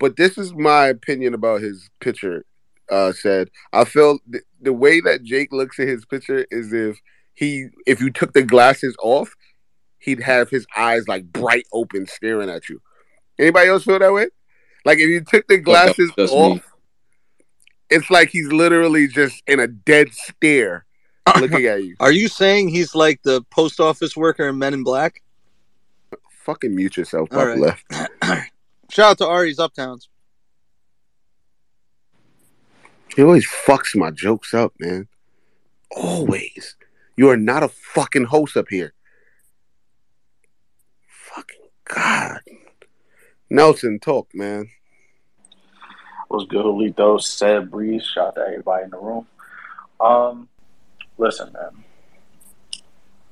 [SPEAKER 1] But this is my opinion about his picture. Uh, Ced I feel th- the way that Jake looks at his picture is if he if you took the glasses off, he'd have his eyes like bright open staring at you. Anybody else feel that way? Like if you took the glasses
[SPEAKER 4] that's
[SPEAKER 1] off,
[SPEAKER 4] me.
[SPEAKER 1] it's like he's literally just in a dead stare looking at you.
[SPEAKER 7] Are you saying he's like the post office worker in Men in Black?
[SPEAKER 1] Fucking mute yourself,
[SPEAKER 7] All
[SPEAKER 1] Papa
[SPEAKER 7] right.
[SPEAKER 1] left.
[SPEAKER 7] Shout out to Ari's Uptowns.
[SPEAKER 1] He always fucks my jokes up, man. Always. You are not a fucking host up here. Fucking God. Nelson, talk, man.
[SPEAKER 8] was good, Julito, Sad Breeze. Shout out to everybody in the room. Um, listen, man.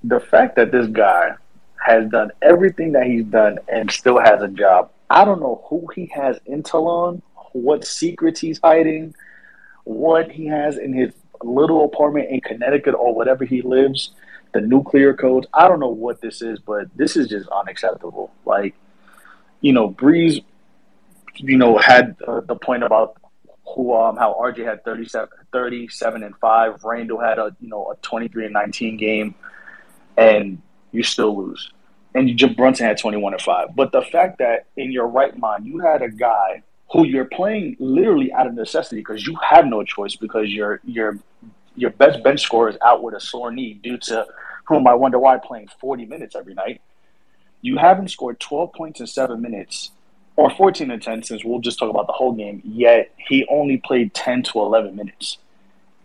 [SPEAKER 8] The fact that this guy has done everything that he's done and still has a job, I don't know who he has intel on, what secrets he's hiding, what he has in his little apartment in Connecticut or whatever he lives, the nuclear codes. I don't know what this is, but this is just unacceptable. Like, you know, Breeze you know, had uh, the point about who um how RJ had 37, 37 and five. Randle had a you know a twenty three and nineteen game, and you still lose. And Jim Brunson had twenty one and five. But the fact that in your right mind you had a guy who you're playing literally out of necessity because you have no choice because your your your best bench scorer is out with a sore knee due to whom I wonder why playing forty minutes every night. You haven't scored twelve points in seven minutes or 14 and 10 since we'll just talk about the whole game, yet he only played 10 to 11 minutes.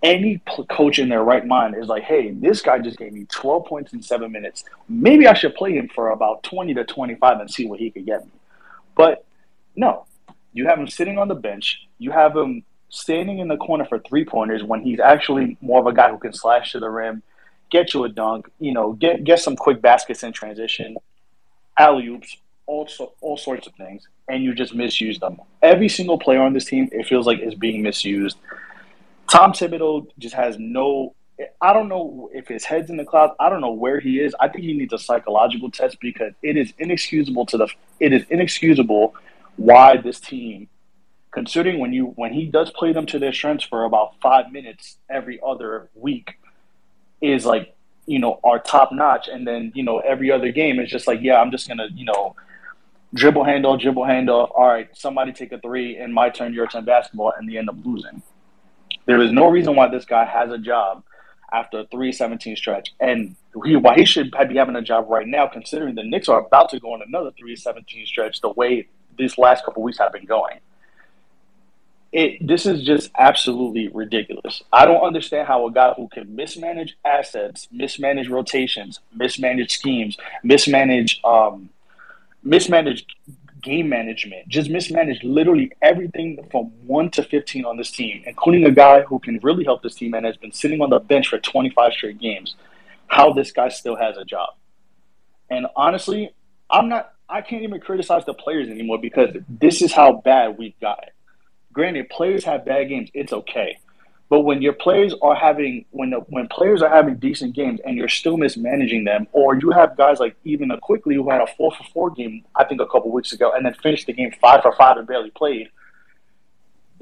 [SPEAKER 8] Any coach in their right mind is like, hey, this guy just gave me 12 points in seven minutes. Maybe I should play him for about 20 to 25 and see what he could get me. But no, you have him sitting on the bench. You have him standing in the corner for three pointers when he's actually more of a guy who can slash to the rim, get you a dunk, you know, get get some quick baskets in transition, alley oops, all, so, all sorts of things, and you just misuse them. Every single player on this team, it feels like, is being misused. Tom Thibodeau just has no. I don't know if his head's in the clouds. I don't know where he is. I think he needs a psychological test because it is inexcusable to the. It is inexcusable why this team, considering when you when he does play them to their strengths for about five minutes every other week, is like you know are top notch, and then you know every other game is just like yeah I'm just gonna you know dribble handle, dribble handoff. All right, somebody take a three, and my turn, your turn, basketball, and they end up losing. There is no reason why this guy has a job after a 3-17 stretch, and he, why he should be having a job right now, considering the Knicks are about to go on another 3-17 stretch. The way these last couple weeks have been going, it this is just absolutely ridiculous. I don't understand how a guy who can mismanage assets, mismanage rotations, mismanage schemes, mismanage um, mismanaged game management, just mismanage literally everything from 1 to 15 on this team, including a guy who can really help this team and has been sitting on the bench for 25 straight games. How this guy still has a job. And honestly, I'm not I can't even criticize the players anymore because this is how bad we've got it. Granted, players have bad games, it's okay. But when your players are having when the, when players are having decent games and you're still mismanaging them, or you have guys like Immanuel Quickley who had a four for four game I think a couple weeks ago and then finished the game five for five and barely played,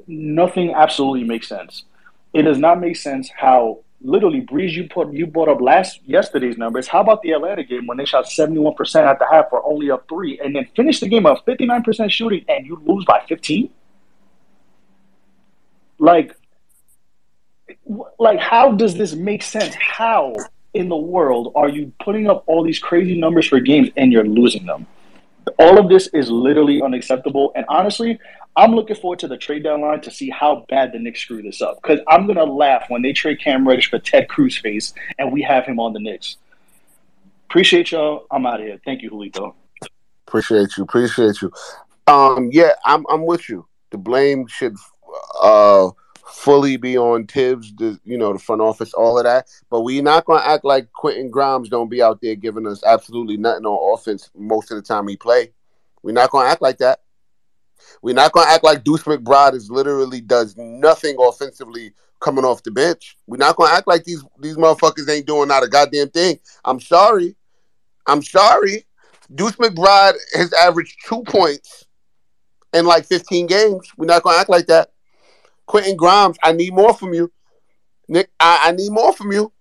[SPEAKER 8] nothing absolutely makes sense. It does not make sense how literally Breeze you put you brought up last yesterday's numbers. How about the Atlanta game when they shot seventy one percent at the half for only up three and then finished the game of fifty nine percent shooting and you lose by fifteen? Like, like how does this make sense? How in the world are you putting up all these crazy numbers for games and you're losing them? All of this is literally unacceptable. And honestly, I'm looking forward to the trade deadline to see how bad the Knicks screw this up. Because I'm gonna laugh when they trade Cam Reddish for Ted Cruz face and we have him on the Knicks. Appreciate y'all. I'm out of here. Thank you, Julito.
[SPEAKER 1] Appreciate you. Appreciate you. Um, yeah, I'm I'm with you. The blame should uh fully be on Thibs, the you know, the front office, all of that. But we're not gonna act like Quentin Grimes don't be out there giving us absolutely nothing on offense most of the time he play. We're not gonna act like that. We're not gonna act like Deuce McBride is literally does nothing offensively coming off the bench. We're not gonna act like these these motherfuckers ain't doing not a goddamn thing. I'm sorry. I'm sorry. Deuce McBride has averaged two points in like 15 games. We're not gonna act like that. Quentin Grimes, I need more from you. Nick, I, I need more from you.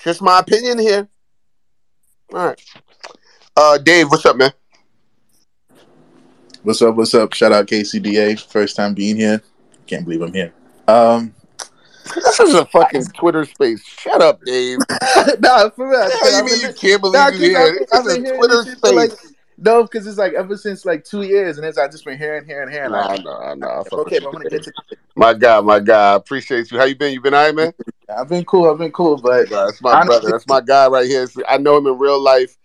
[SPEAKER 1] Just my opinion here. All right. Uh Dave, what's up, man?
[SPEAKER 9] What's up? What's up? Shout out KCDA. First time being here. Can't believe I'm here. Um,
[SPEAKER 1] This is a fucking Twitter space. Shut up, Dave.
[SPEAKER 9] nah, for real.
[SPEAKER 1] Hell you mean you can't believe
[SPEAKER 9] Nah,
[SPEAKER 1] you
[SPEAKER 9] 'cause
[SPEAKER 1] here? This is a Twitter
[SPEAKER 9] for, like,
[SPEAKER 1] space.
[SPEAKER 9] No, because it's like ever since like two years, and it's I just been hearing, hearing, hearing.
[SPEAKER 1] Nah,
[SPEAKER 9] Like,
[SPEAKER 1] nah, nah. I fuck
[SPEAKER 9] okay, but I'm gonna get to.
[SPEAKER 1] My God, my God. I appreciate you. How you been? You been all right, man?
[SPEAKER 9] I've been cool. I've been cool, but
[SPEAKER 1] Nah, that's my
[SPEAKER 9] honestly,
[SPEAKER 1] brother. That's my guy right here. I know him in real life.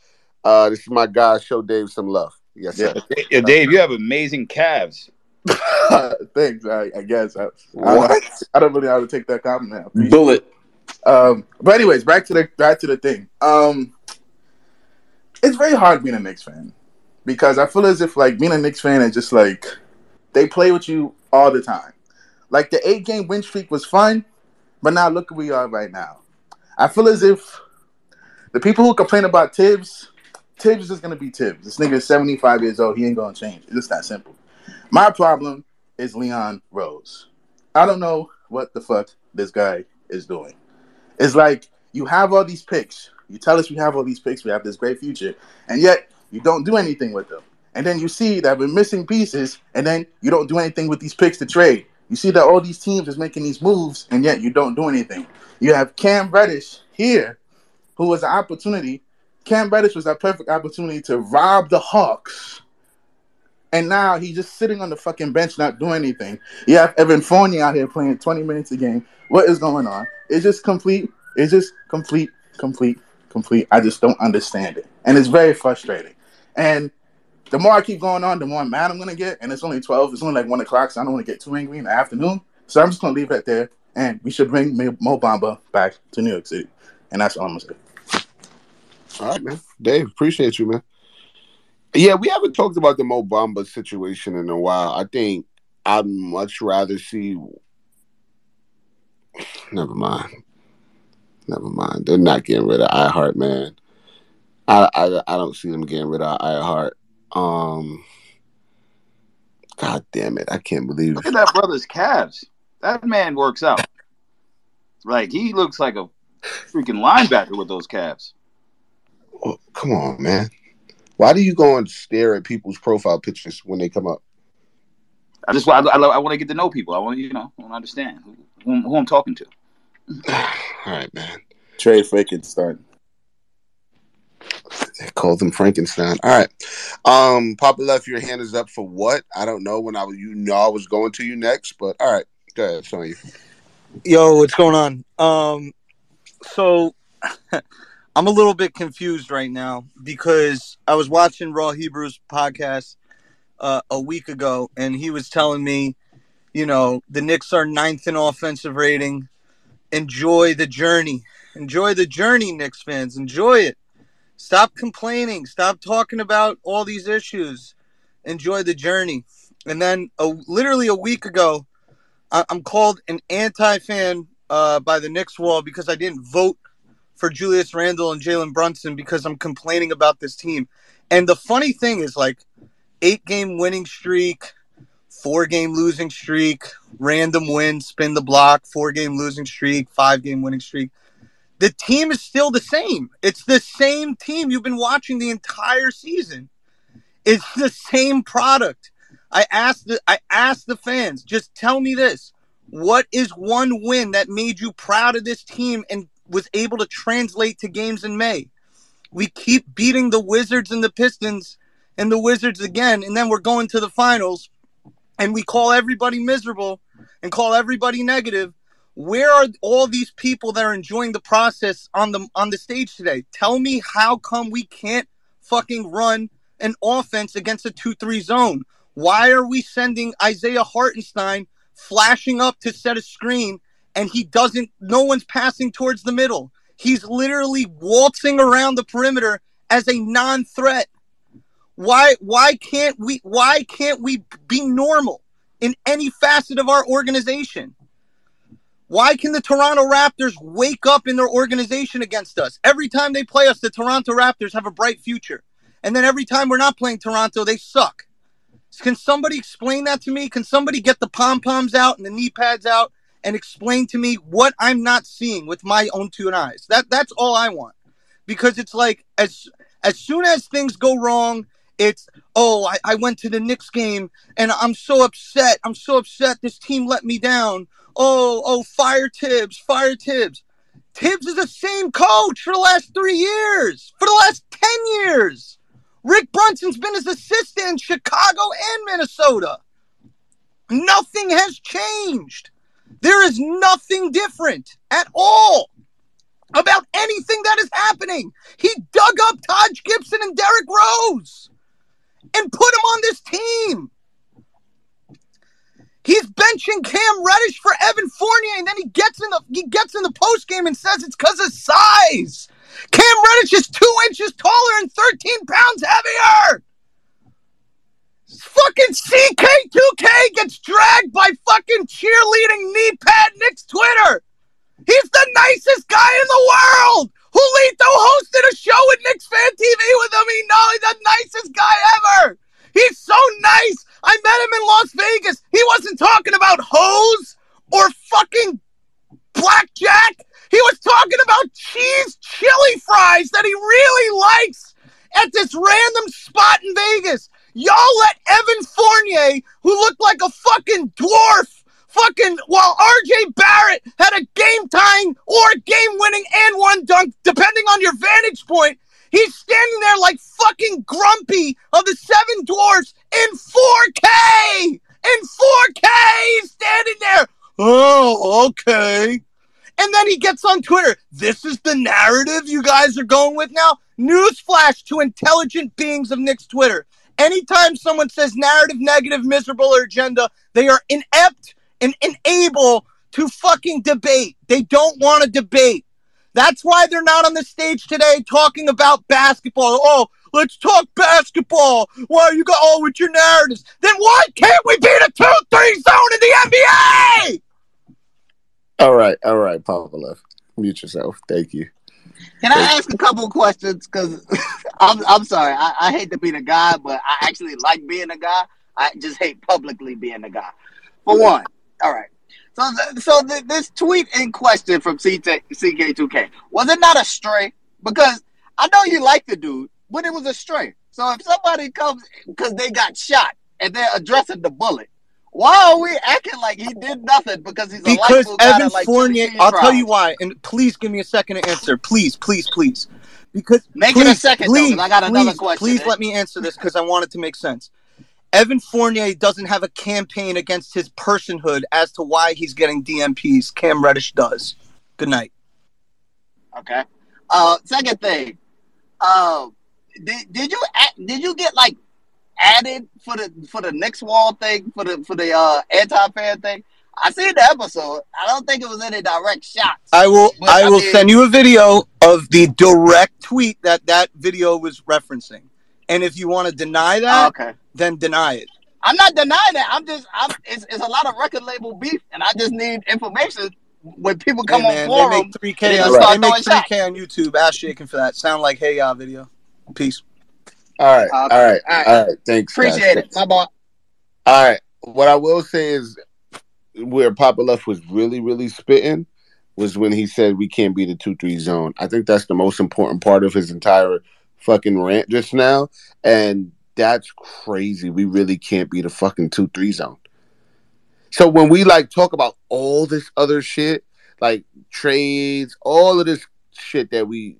[SPEAKER 1] Uh, this is my guy. Show Dave some love. Yes,
[SPEAKER 9] yeah.
[SPEAKER 1] sir.
[SPEAKER 3] Yo, Dave, you have amazing calves.
[SPEAKER 9] Thanks. I, I guess I, I, don't
[SPEAKER 1] What?
[SPEAKER 9] know, I don't really know how to take that compliment.
[SPEAKER 4] Bullet.
[SPEAKER 9] Um, but anyways, back to the back to the thing. Um, it's very hard being a Knicks fan because I feel as if like being a Knicks fan is just like they play with you all the time. Like the eight game win streak was fun, but now look where we are right now. I feel as if the people who complain about Thibs, Thibs is just gonna be Thibs. This nigga is 75 years old, he ain't gonna change. It's just that simple. My problem is Leon Rose. I don't know what the fuck this guy is doing. It's like you have all these picks. You tell us we have all these picks, we have this great future, and yet you don't do anything with them. And then you see that we're missing pieces, and then you don't do anything with these picks to trade. You see that all these teams is making these moves, and yet you don't do anything. You have Cam Reddish here, who was an opportunity. Cam Reddish was that perfect opportunity to rob the Hawks. And now he's just sitting on the fucking bench, not doing anything. You have Evan Fournier out here playing 20 minutes a game. What is going on? It's just complete. It's just complete, complete, complete. I just don't understand it. And it's very frustrating. And the more I keep going on, the more mad I'm to get. And it's only 12. It's only like 1 o'clock, so I don't want to get too angry in the afternoon. So I'm just to leave it there. And we should bring Mo Bamba back to New York City. And that's all I'm to say.
[SPEAKER 1] All right, man. Dave, appreciate you, man. Yeah, we haven't talked about the Mo Bamba situation in a while. I think I'd much rather see. Never mind. Never mind. They're not getting rid of iHeart, man. I I, I don't see them getting rid of iHeart. Um, God damn it! I can't believe
[SPEAKER 3] Look at that brother's calves. That man works out. Like he looks like a freaking linebacker with those calves.
[SPEAKER 1] Oh, come on, man. Why do you go and stare at people's profile pictures when they come up?
[SPEAKER 3] I just I, I, I want to get to know people. I want to you know I want to understand who, who, who I'm talking to.
[SPEAKER 1] All right, man.
[SPEAKER 9] Trade Frankenstein.
[SPEAKER 1] They called him Frankenstein. All right. Um, Poppa Left your hand is up for what? I don't know when I was you know I was going to you next, but all right. Go ahead, it's you.
[SPEAKER 7] Yo, what's going on? Um, so I'm a little bit confused right now because I was watching Raw Hebrews podcast uh, a week ago, and he was telling me, you know, the Knicks are ninth in offensive rating. Enjoy the journey. Enjoy the journey, Knicks fans. Enjoy it. Stop complaining. Stop talking about all these issues. Enjoy the journey. And then, literally a week ago, I- I'm called an anti-fan uh, by the Knicks wall because I didn't vote for Julius Randle and Jalen Brunson because I'm complaining about this team. And the funny thing is, like, eight game winning streak, four game losing streak, random win, spin the block, four game losing streak, five game winning streak. The team is still the same. It's the same team you've been watching the entire season. It's the same product. I asked the I asked the fans, just tell me this. What is one win that made you proud of this team and was able to translate to games in May? We keep beating the Wizards and the Pistons and the Wizards again, and then we're going to the finals and we call everybody miserable and call everybody negative. Where are all these people that are enjoying the process on the on the stage today? Tell me how come we can't fucking run an offense against a 2-3 zone? Why are we sending Isaiah Hartenstein flashing up to set a screen and he doesn't no one's passing towards the middle? He's literally waltzing around the perimeter as a non-threat. Why why can't we why can't we be normal in any facet of our organization? Why can the Toronto Raptors wake up in their organization against us? Every time they play us, the Toronto Raptors have a bright future. And then every time we're not playing Toronto, they suck. Can somebody explain that to me? Can somebody get the pom poms out and the knee pads out and explain to me what I'm not seeing with my own two eyes? That that's all I want. Because it's like as as soon as things go wrong, it's oh, I, I went to the Knicks game and I'm so upset. I'm so upset this team let me down. Oh, oh, fire Thibs, fire Thibs. Thibs is the same coach for the last three years, for the last 10 years. Rick Brunson's been his assistant in Chicago and Minnesota. Nothing has changed. There is nothing different at all about anything that is happening. He dug up Taj Gibson and Derrick Rose and put him on this team. He's benching Cam Reddish for Evan Fournier, and then he gets in the he gets in the post game and says it's because of size. Cam Reddish is two inches taller and 13 pounds heavier. Fucking CK2K gets dragged by fucking cheerleading knee pad Knicks Twitter. He's the nicest guy in the world. Julito hosted a show with Knicks Fan TV with him. He knows he's the nicest guy ever. He's so nice. I met him in Las Vegas. He wasn't talking about hoes or fucking blackjack. He was talking about cheese chili fries that he really likes at this random spot in Vegas. Y'all let Evan Fournier, who looked like a fucking dwarf, fucking while RJ Barrett had a game tying or game winning and one dunk, depending on your vantage point. He's standing there like fucking grumpy of the seven dwarfs in 4K! In 4K! He's standing there. Oh, okay. And then he gets on Twitter. This is the narrative you guys are going with now? Newsflash to intelligent beings of Knicks Twitter. Anytime someone says narrative, negative, miserable, or agenda, they are inept and able to fucking debate. They don't want to debate. That's why they're not on the stage today talking about basketball. Oh, let's talk basketball. Why are you got all oh, with your narratives? Then why can't we beat a 2 3 zone in the NBA?
[SPEAKER 1] All right, all right, Poppa Left. Mute yourself. Thank you.
[SPEAKER 2] Can I ask a couple of questions? Because I'm, I'm sorry. I, I hate to be the guy, but I actually like being a guy. I just hate publicly being a guy. For one, all right. So, th- so th- this tweet in question from CT- CK2K was it not a stray? Because I know you like the dude, but it was a stray. So if somebody comes because they got shot and they're addressing the bullet, why are we acting like he did nothing because he's a
[SPEAKER 7] Because Evan
[SPEAKER 2] that
[SPEAKER 7] Fournier, I'll tell you why, and please give me a second to answer. Please, please, please. Because
[SPEAKER 2] Make it a
[SPEAKER 7] please,
[SPEAKER 2] second, though, I got another question.
[SPEAKER 7] Please let eh? me answer this because I want it to make sense. Evan Fournier doesn't have a campaign against his personhood as to why he's getting DNPs. Cam Reddish does. Good night.
[SPEAKER 2] Okay. Uh, second thing, uh, did, did you did you get like added for the for the Knicks wall thing for the for the uh anti fan thing? I seen the episode. I don't think it was any direct shots.
[SPEAKER 7] I will.
[SPEAKER 2] But,
[SPEAKER 7] I
[SPEAKER 2] I
[SPEAKER 7] will
[SPEAKER 2] mean-
[SPEAKER 7] send you a video of the direct tweet that that video was referencing. And if you want to deny oh, that,
[SPEAKER 2] Oh, okay.
[SPEAKER 7] then deny it.
[SPEAKER 2] I'm not denying that. I'm just I'm it's, it's a lot of record label beef, and I just need information when people come
[SPEAKER 7] Hey,
[SPEAKER 2] on
[SPEAKER 7] man,
[SPEAKER 2] forum.
[SPEAKER 7] they make 3K.
[SPEAKER 2] they
[SPEAKER 7] On,
[SPEAKER 2] just start
[SPEAKER 7] they make 3K on YouTube. Ask Shaken for that. Sound like hey Y'all video. Peace.
[SPEAKER 1] All right,
[SPEAKER 2] Okay.
[SPEAKER 1] all right,
[SPEAKER 2] All right.
[SPEAKER 1] all right. Thanks. guys.
[SPEAKER 2] Appreciate it. My boy.
[SPEAKER 1] All right. What I will say is where Poppa Left was really, really spitting was when he said we can't be the 2 3 zone. I think that's the most important part of his entire fucking rant just now. And That's crazy. We really can't be the fucking two three zone. So when we like talk about all this other shit, like trades, all of this shit that we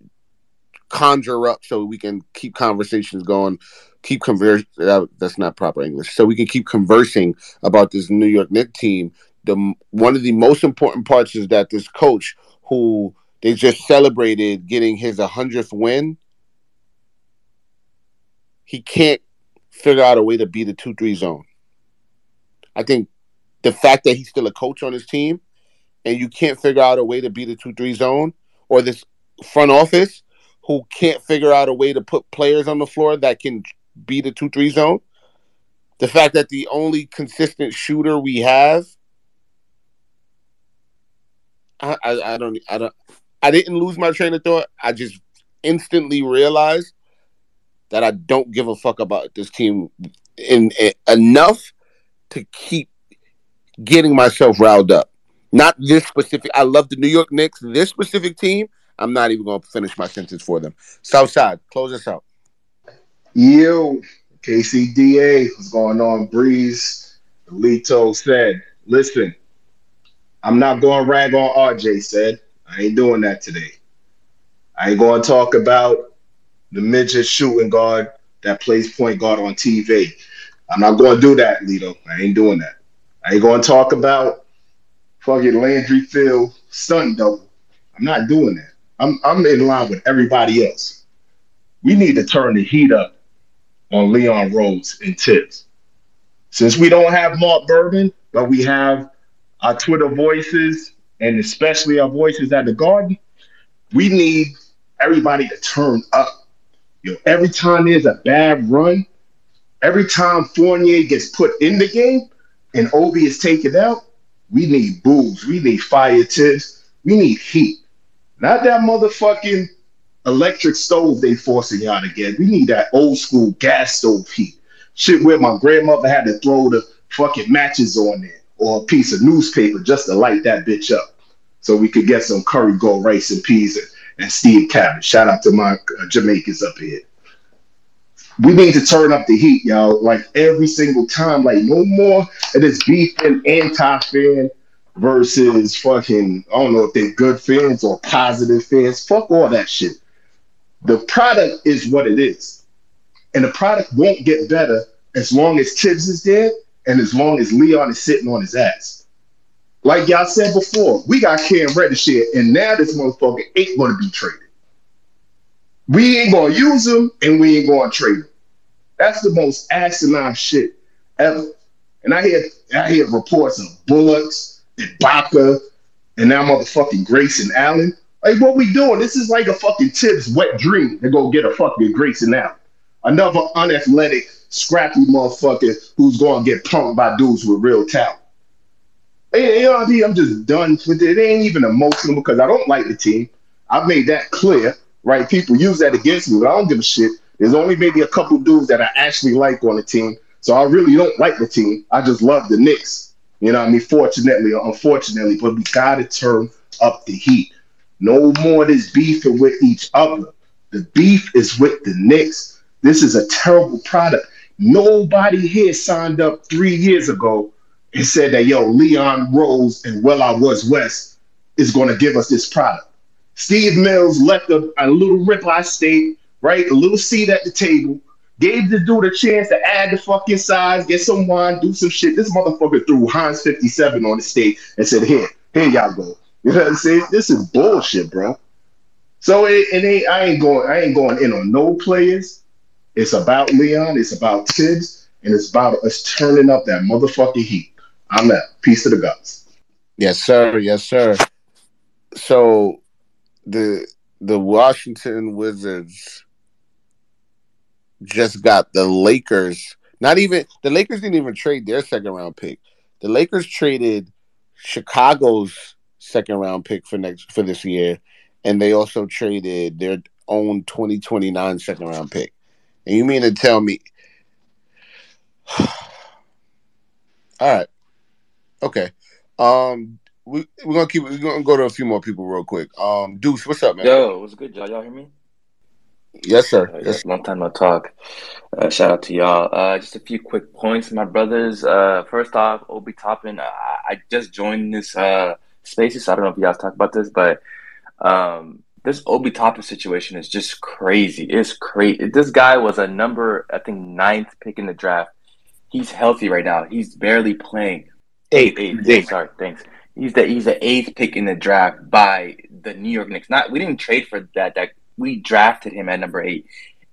[SPEAKER 1] conjure up so we can keep conversations going, keep converse. That, uh, that's not proper English. So we can keep conversing about this New York Knicks team. The one of the most important parts is that this coach, who they just celebrated getting his hundredth win, he can't figure out a way to beat the two three zone. I think the fact that he's still a coach on his team and you can't figure out a way to beat the two three zone or this front office who can't figure out a way to put players on the floor that can beat the two three zone. The fact that the only consistent shooter we have, I, I, I don't, I don't, I didn't lose my train of thought. I just instantly realized that I don't give a fuck about this team in, in enough to keep getting myself riled up. Not this specific. I love the New York Knicks. This specific team, I'm not even going to finish my sentence for them. Southside, close us out.
[SPEAKER 10] Yo, KCDA, what's going on? Breeze, Lito said, listen, I'm not going rag on RJ, said. I ain't doing that today. I ain't going to talk about the midget shooting guard that plays point guard on TV. I'm not going to do that, Lito. I ain't doing that. I ain't going to talk about fucking Landry Field stunt double. I'm not doing that. I'm I'm in line with everybody else. We need to turn the heat up on Leon Rose and Thibs. Since we don't have Marc Berman, but we have our Twitter voices and especially our voices at the Garden, we need everybody to turn up. Know, every time there's a bad run, every time Fournier gets put in the game and Obi is taken out, we need boos. We need fire Thibs. We need heat. Not that motherfucking electric stove they forcing y'all to get. We need that old school gas stove heat. Shit where my grandmother had to throw the fucking matches on there or a piece of newspaper just to light that bitch up so we could get some curry gold rice and peas and, and Steve cabbage. Shout out to my uh, Jamaicans up here. We need to turn up the heat, y'all. Like every single time, like no more of this beef and anti-fan versus fucking. I don't know if they're good fans or positive fans. Fuck all that shit. The product is what it is, and the product won't get better as long as Thibs is there and as long as Leon is sitting on his ass. Like y'all said before, we got Cam Reddish here, and now this motherfucker ain't to be traded. We ain't to use him, and we ain't to trade him. That's the most asinine shit ever. And I hear I hear reports of Bullocks and Baca and now motherfucking Grayson Allen. Like what we doing? This is like a fucking Thibs wet dream to go get a fucking Grayson Allen. Another unathletic, scrappy motherfucker who's gonna get punked by dudes with real talent. I'm just done with it. It ain't even emotional because I don't like the team. I've made that clear, right? People use that against me, but I don't give a shit. There's only maybe a couple dudes that I actually like on the team. So I really don't like the team. I just love the Knicks. You know what I mean? Fortunately or unfortunately, but we gotta turn up the heat. No more this beefing with each other. The beef is with the Knicks. This is a terrible product. Nobody here signed up three years ago and said that yo, Leon Rose and Worldwide Wes is gonna give us this product. Steve Mills left a, a little rip I state right? A little seat at the table. Gave the dude a chance to add the fucking size, get some wine, do some shit. This motherfucker threw Heinz 57 on the stage and said, Here, here y'all go. You know what I'm saying? This is bullshit, bro. So it, it ain't I ain't going I ain't going in on no players. It's about Leon, it's about Thibs, and it's about us turning up that motherfucking heat. I'm out. Peace to the gods.
[SPEAKER 1] Yes, sir. Yes, sir. So the the Washington Wizards just got the Lakers. Not even the Lakers didn't even trade their second round pick. The Lakers traded Chicago's second round pick for next for this year, and they also traded their own 2029 second round pick. And you mean to tell me All right. Okay. Um we, we're gonna keep we're gonna go to a few more people real quick. Um Deuce, what's up, man?
[SPEAKER 11] Yo, what's good, y'all? Y'all hear me?
[SPEAKER 1] Yes, sir.
[SPEAKER 6] Uh,
[SPEAKER 1] Yes.
[SPEAKER 6] long time no talk. Uh, shout out to y'all. Uh, just a few quick points, my brothers. Uh, first off, Obi Toppin. I, I just joined this uh spaces. So I don't know if you guys talk about this, but um, this Obi Toppin situation is just crazy. It's crazy. This guy was a number, I think, ninth pick in the draft. He's healthy right now. He's barely playing.
[SPEAKER 3] Eight.
[SPEAKER 6] Eighth, sorry, thanks. He's the he's the eighth pick in the draft by the New York Knicks. Not we didn't trade for that. That we drafted him at number eight,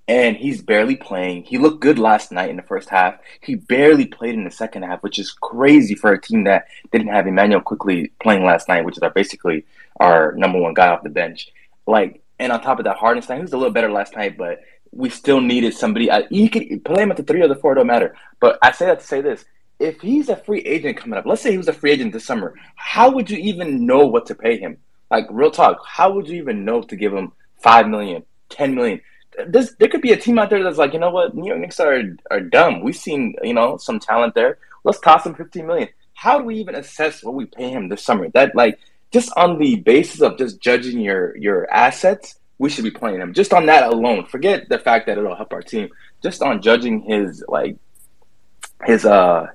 [SPEAKER 6] and he's barely playing. He looked good last night in the first half. He barely played in the second half, which is crazy for a team that didn't have Immanuel Quickley playing last night, which is our basically our number one guy off the bench. Like, and on top of that, Hartenstein, he was a little better last night, but we still needed somebody. You could play him at the three or the four, it don't matter. But I say that to say this: if he's a free agent coming up, let's say he was a free agent this summer, how would you even know what to pay him? Like real talk, how would you even know to give him five million, ten million? This, there could be a team out there that's like, you know what, New York Knicks are are dumb. We've seen you know some talent there. Let's toss him fifteen million. How do we even assess what we pay him this summer? That like just on the basis of just judging your your assets, we should be playing him. Just on that alone, forget the fact that it'll help our team. Just on judging his like his uh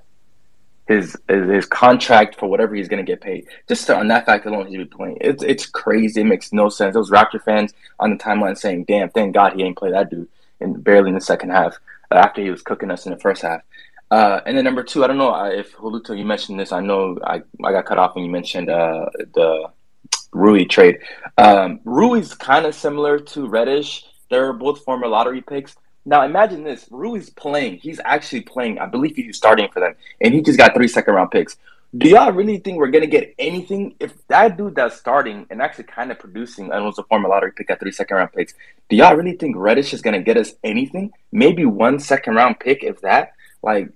[SPEAKER 6] his his, contract for whatever he's going to get paid. Just on that fact alone, he should be playing. It's it's crazy. It makes no sense. Those Raptor fans on the timeline saying, "Damn, thank God he ain't play that dude," and barely in the second half uh, after he was cooking us in the first half. Uh, and then number two, I don't know if Julito you mentioned this. I know I, I got cut off when you mentioned uh, the Rui trade. Um, Rui's kind of similar to Reddish. They're both former lottery picks. Now imagine this: Rui's playing. He's actually playing. I believe he's starting for them, and he just got three second round picks. Do y'all really think we're gonna get anything if that dude that's starting and actually kind of producing and was a former lottery pick at three second round picks? Do y'all really think Reddish is gonna get us anything? Maybe one second round pick, if that. Like,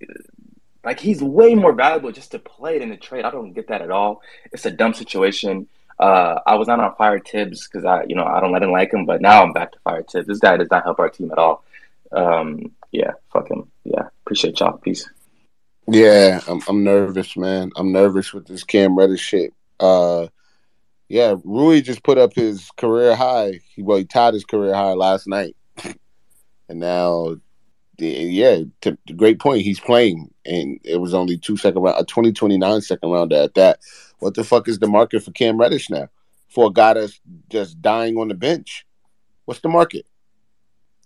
[SPEAKER 6] like he's way more valuable just to play than to trade. I don't get that at all. It's a dumb situation. Uh, I was not on fire Thibs because I, you know, I don't I didn't like him, but now I'm back to fire Thibs. This guy does not help our team at all. Um, yeah, fuck him. Yeah, appreciate y'all. Peace.
[SPEAKER 1] Yeah, I'm I'm nervous, man. I'm nervous with this Cam Reddish shit. Uh, yeah, Rui just put up his career high. He well, he tied his career high last night, and now, yeah, to, to great point. He's playing, and it was only two second round, a 2029 second rounder at that. What the fuck is the market for Cam Reddish now? For a guy that's just dying on the bench, what's the market?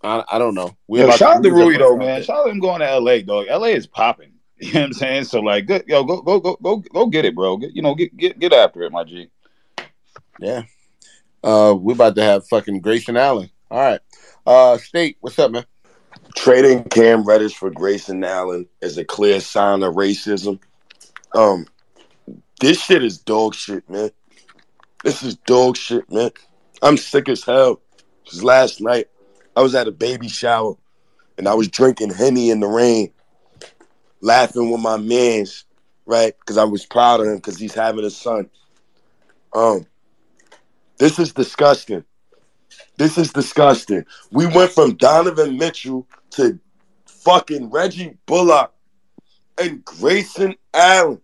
[SPEAKER 1] I, I don't know. We
[SPEAKER 3] Yo, shout out to Rui though, man. Shout out to him going to LA, dog. LA is popping. You know what I'm saying? So like, good, yo, go, go, go, go, go, get it, bro. Get, you know, get, get, get after it, my G.
[SPEAKER 1] Yeah. Uh, we're about to have fucking Grayson Allen. All right. Uh, State, what's up, man?
[SPEAKER 12] Trading Cam Reddish for Grayson Allen is a clear sign of racism. Um, this shit is dog shit, man. This is dog shit, man. I'm sick as hell. Cause last night I was at a baby shower and I was drinking henny in the rain, laughing with my mans, right? Because I was proud of him because he's having a son. Um, this is disgusting. This is disgusting. We went from Donovan Mitchell to fucking Reggie Bullock and Grayson Allen.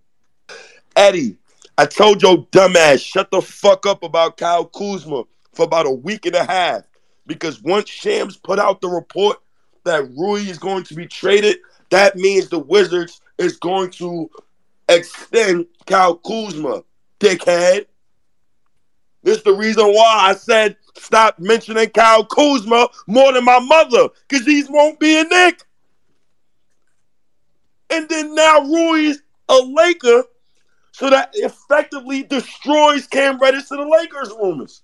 [SPEAKER 12] Eddie, I told your dumbass, shut the fuck up about Kyle Kuzma for about a week and a half. Because once Shams put out the report that Rui is going to be traded, that means the Wizards is going to extend Kyle Kuzma, dickhead. This is the reason why I said stop mentioning Kyle Kuzma more than my mother, because he won't be a Knick. And then now Rui's a Laker, so that effectively destroys Cam Reddish to the Lakers rumors.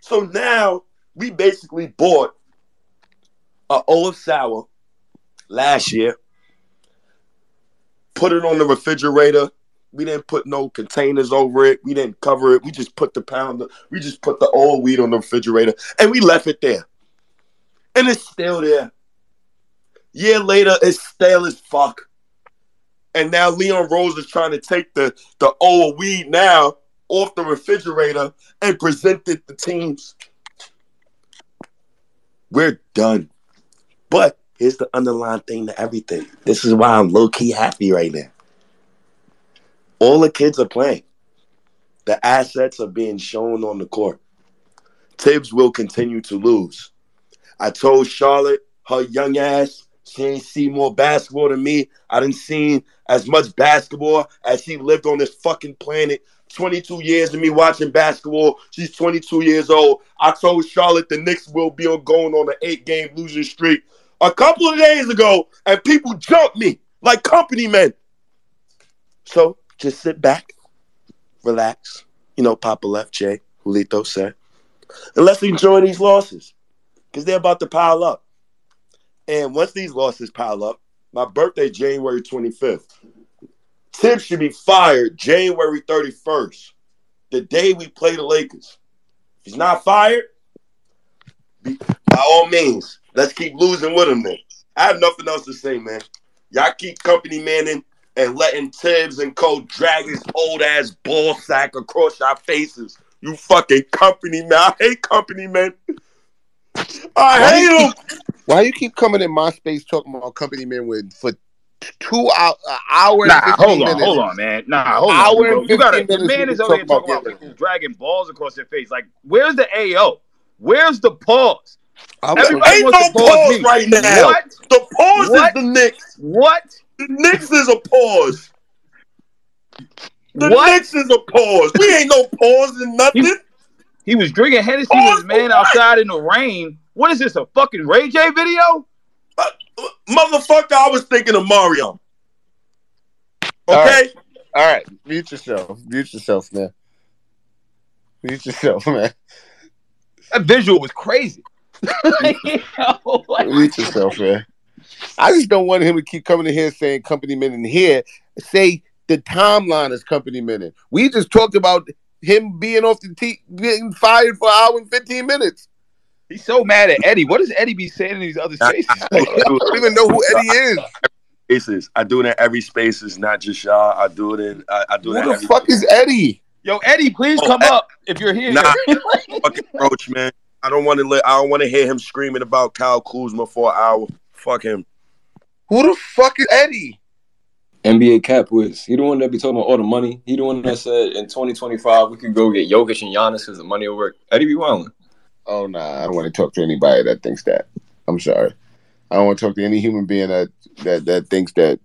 [SPEAKER 12] So now we basically bought a Olaf Sour last year, put it on the refrigerator. We didn't put no containers over it. We didn't cover it. We just put the pound. We just put the old weed on the refrigerator, and we left it there. And it's still there. Year later, it's stale as fuck. And now Leon Rose is trying to take the the old weed now off the refrigerator and present it to teams. We're done. But here's the underlying thing to everything. This is why I'm low key happy right now. All the kids are playing. The assets are being shown on the court. Thibs will continue to lose. I told Charlotte, her young ass, she ain't seen more basketball than me. I didn't seen as much basketball as she lived on this fucking planet. 22 years of me watching basketball. She's 22 years old. I told Charlotte the Knicks will be going on an eight game losing streak a couple of days ago, and people jumped me like company men. So just sit back, relax. You know, Poppa Left Jay, Julito said. And let's enjoy these losses because they're about to pile up. And once these losses pile up, my birthday, January 25th, Tim should be fired January 31st, the day we play the Lakers. If he's not fired, by all means, let's keep losing with him then. I have nothing else to say, man. Y'all keep company manning and letting Thibs and Co drag his old ass ball sack across our faces. You fucking company man. I hate company man. I
[SPEAKER 1] Why
[SPEAKER 12] hate him.
[SPEAKER 1] keep- Why you keep coming in my space talking about company men with for two uh, hour, an hour?
[SPEAKER 3] Nah,
[SPEAKER 1] and 15
[SPEAKER 3] hold on,
[SPEAKER 1] minutes.
[SPEAKER 3] hold on, man. Nah, hold
[SPEAKER 1] Hour
[SPEAKER 3] on. bro.
[SPEAKER 1] and
[SPEAKER 3] You got to
[SPEAKER 1] 15
[SPEAKER 3] The man is
[SPEAKER 1] can
[SPEAKER 3] over here talking
[SPEAKER 1] about
[SPEAKER 3] about people dragging balls across their face. Like, where's the AO? Where's the pause? Everybody
[SPEAKER 12] Ain't
[SPEAKER 3] wants
[SPEAKER 12] no
[SPEAKER 3] pause
[SPEAKER 12] pause right now.
[SPEAKER 3] What?
[SPEAKER 12] The pause
[SPEAKER 3] What?
[SPEAKER 12] is the Knicks.
[SPEAKER 3] What?
[SPEAKER 12] The Knicks is a pause. The
[SPEAKER 3] What?
[SPEAKER 12] Knicks is a pause. We ain't no pause in nothing.
[SPEAKER 3] He was drinking Hennessy with his man outside in the rain. What is this? A fucking Ray J video?
[SPEAKER 12] Uh, Motherfucker, I was thinking of Mario. Okay?
[SPEAKER 1] right. All right, mute yourself. Mute yourself, man. Mute yourself, man.
[SPEAKER 3] That visual was crazy.
[SPEAKER 1] Mute yourself, man. I just don't want him to keep coming in here saying company men in here. Say the timeline is company men. in. We just talked about him being off the tee, getting fired for an hour and 15 minutes.
[SPEAKER 3] He's so mad at Eddie. What does Eddie be saying in these other spaces?
[SPEAKER 1] I don't even know who Eddie is.
[SPEAKER 12] Spaces. I do it in every spaces, not just y'all. I do it in. I, I do it in
[SPEAKER 1] Who the
[SPEAKER 12] every
[SPEAKER 1] fuck is Eddie?
[SPEAKER 3] Yo, Eddie, please
[SPEAKER 12] Oh,
[SPEAKER 3] come
[SPEAKER 12] Ed-
[SPEAKER 3] up if you're here.
[SPEAKER 12] Nah, fucking roach, man. I don't want to. Li- I don't want to hear him screaming about Kyle Kuzma for an hour. Fuck him.
[SPEAKER 1] Who the fuck is Eddie?
[SPEAKER 4] NBA Cap Wiz. He the one that be talking about all the money. He the one that said in 2025 we could go get Jokic and Giannis because the money will work. Eddie be wilding.
[SPEAKER 1] Oh nah, I don't want to talk to anybody that thinks that. I'm sorry. I don't want to talk to any human being that that that thinks that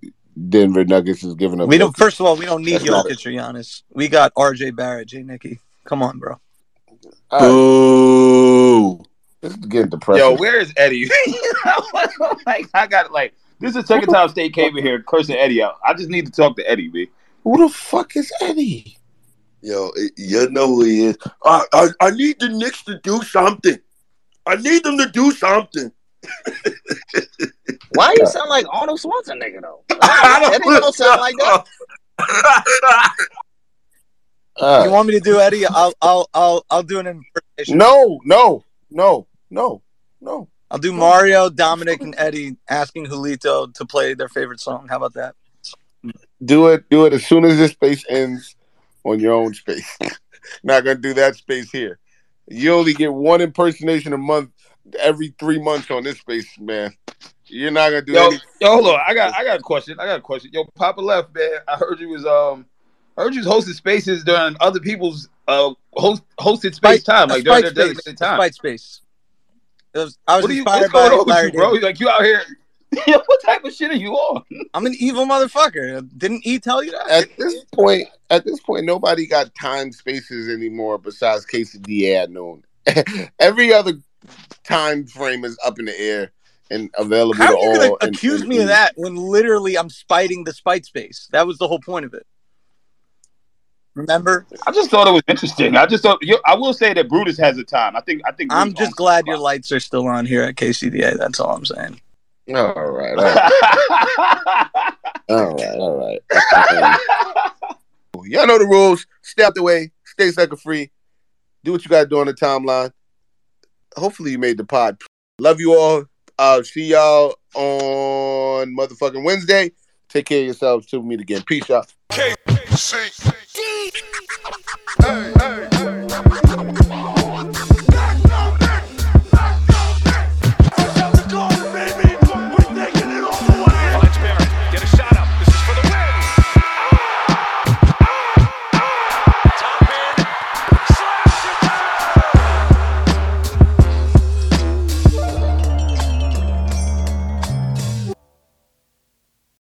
[SPEAKER 1] Denver Nuggets is giving up.
[SPEAKER 7] We don't. First of all, we don't need
[SPEAKER 1] That's not
[SPEAKER 7] Jokic or Giannis. We got R.J. Barrett, Jay Knicky. Come on, bro.
[SPEAKER 12] Boo.
[SPEAKER 1] This is getting depressing.
[SPEAKER 3] Yo, where is Eddie? like, I got like this is the second time State came in here cursing Eddie out. I just need to talk to Eddie, B.
[SPEAKER 1] Who the fuck is Eddie?
[SPEAKER 12] Yo, you know who he is. I, I, I need the Knicks to do something. I need them to do something.
[SPEAKER 2] Why you sound like Arnold Schwarzenegger though?
[SPEAKER 12] I
[SPEAKER 2] Eddie don't sound like that.
[SPEAKER 1] Uh,
[SPEAKER 7] you want me to do Eddie? I'll I'll I'll I'll do an impersonation.
[SPEAKER 1] no, no, no, no, no.
[SPEAKER 7] I'll do Mario, Dominic, and Eddie asking Julito to play their favorite song. How about that?
[SPEAKER 1] Do it, do it as soon as this space ends on your own space. Not gonna do that space here. You only get one impersonation a month every three months on this space, man. You're not gonna do
[SPEAKER 3] Yo,
[SPEAKER 1] any.
[SPEAKER 3] yo, hold on. I got I got a question. I got a question. Yo, Poppa Left, man. I heard you was um I heard you was hosting spaces during other people's uh host, hosted space time, like during their
[SPEAKER 7] space.
[SPEAKER 3] designated time.
[SPEAKER 7] Spite space. It was, I was
[SPEAKER 3] What are you
[SPEAKER 7] inspired
[SPEAKER 3] what's going
[SPEAKER 7] by
[SPEAKER 3] on with you, bro? Like you out here Yo, what type of shit are you on?
[SPEAKER 7] I'm an evil motherfucker. Didn't he tell you that?
[SPEAKER 1] At this point, at this point, nobody got time spaces anymore besides Quesadilla at noon. Every other time frame is up in the air and available
[SPEAKER 7] How
[SPEAKER 1] to
[SPEAKER 7] are you
[SPEAKER 1] all.
[SPEAKER 7] gonna
[SPEAKER 1] and-
[SPEAKER 7] accuse
[SPEAKER 1] and-
[SPEAKER 7] me of that when literally I'm spiting the spite space? That was the whole point of it. Remember?
[SPEAKER 3] I just thought it was interesting. I just thought you, I will say that Brutus has a time. I think I think
[SPEAKER 7] I'm just glad your lights are still on here at KCDA. That's all I'm saying.
[SPEAKER 1] All right, all right, all right, all right. Y'all know the rules. Stay out the way. Stay second free. Do what you got to do on the timeline. Hopefully, you made the pod. Love you all. Uh, see y'all on motherfucking Wednesday. Take care of yourselves. Till we meet again. Peace out.
[SPEAKER 13] KC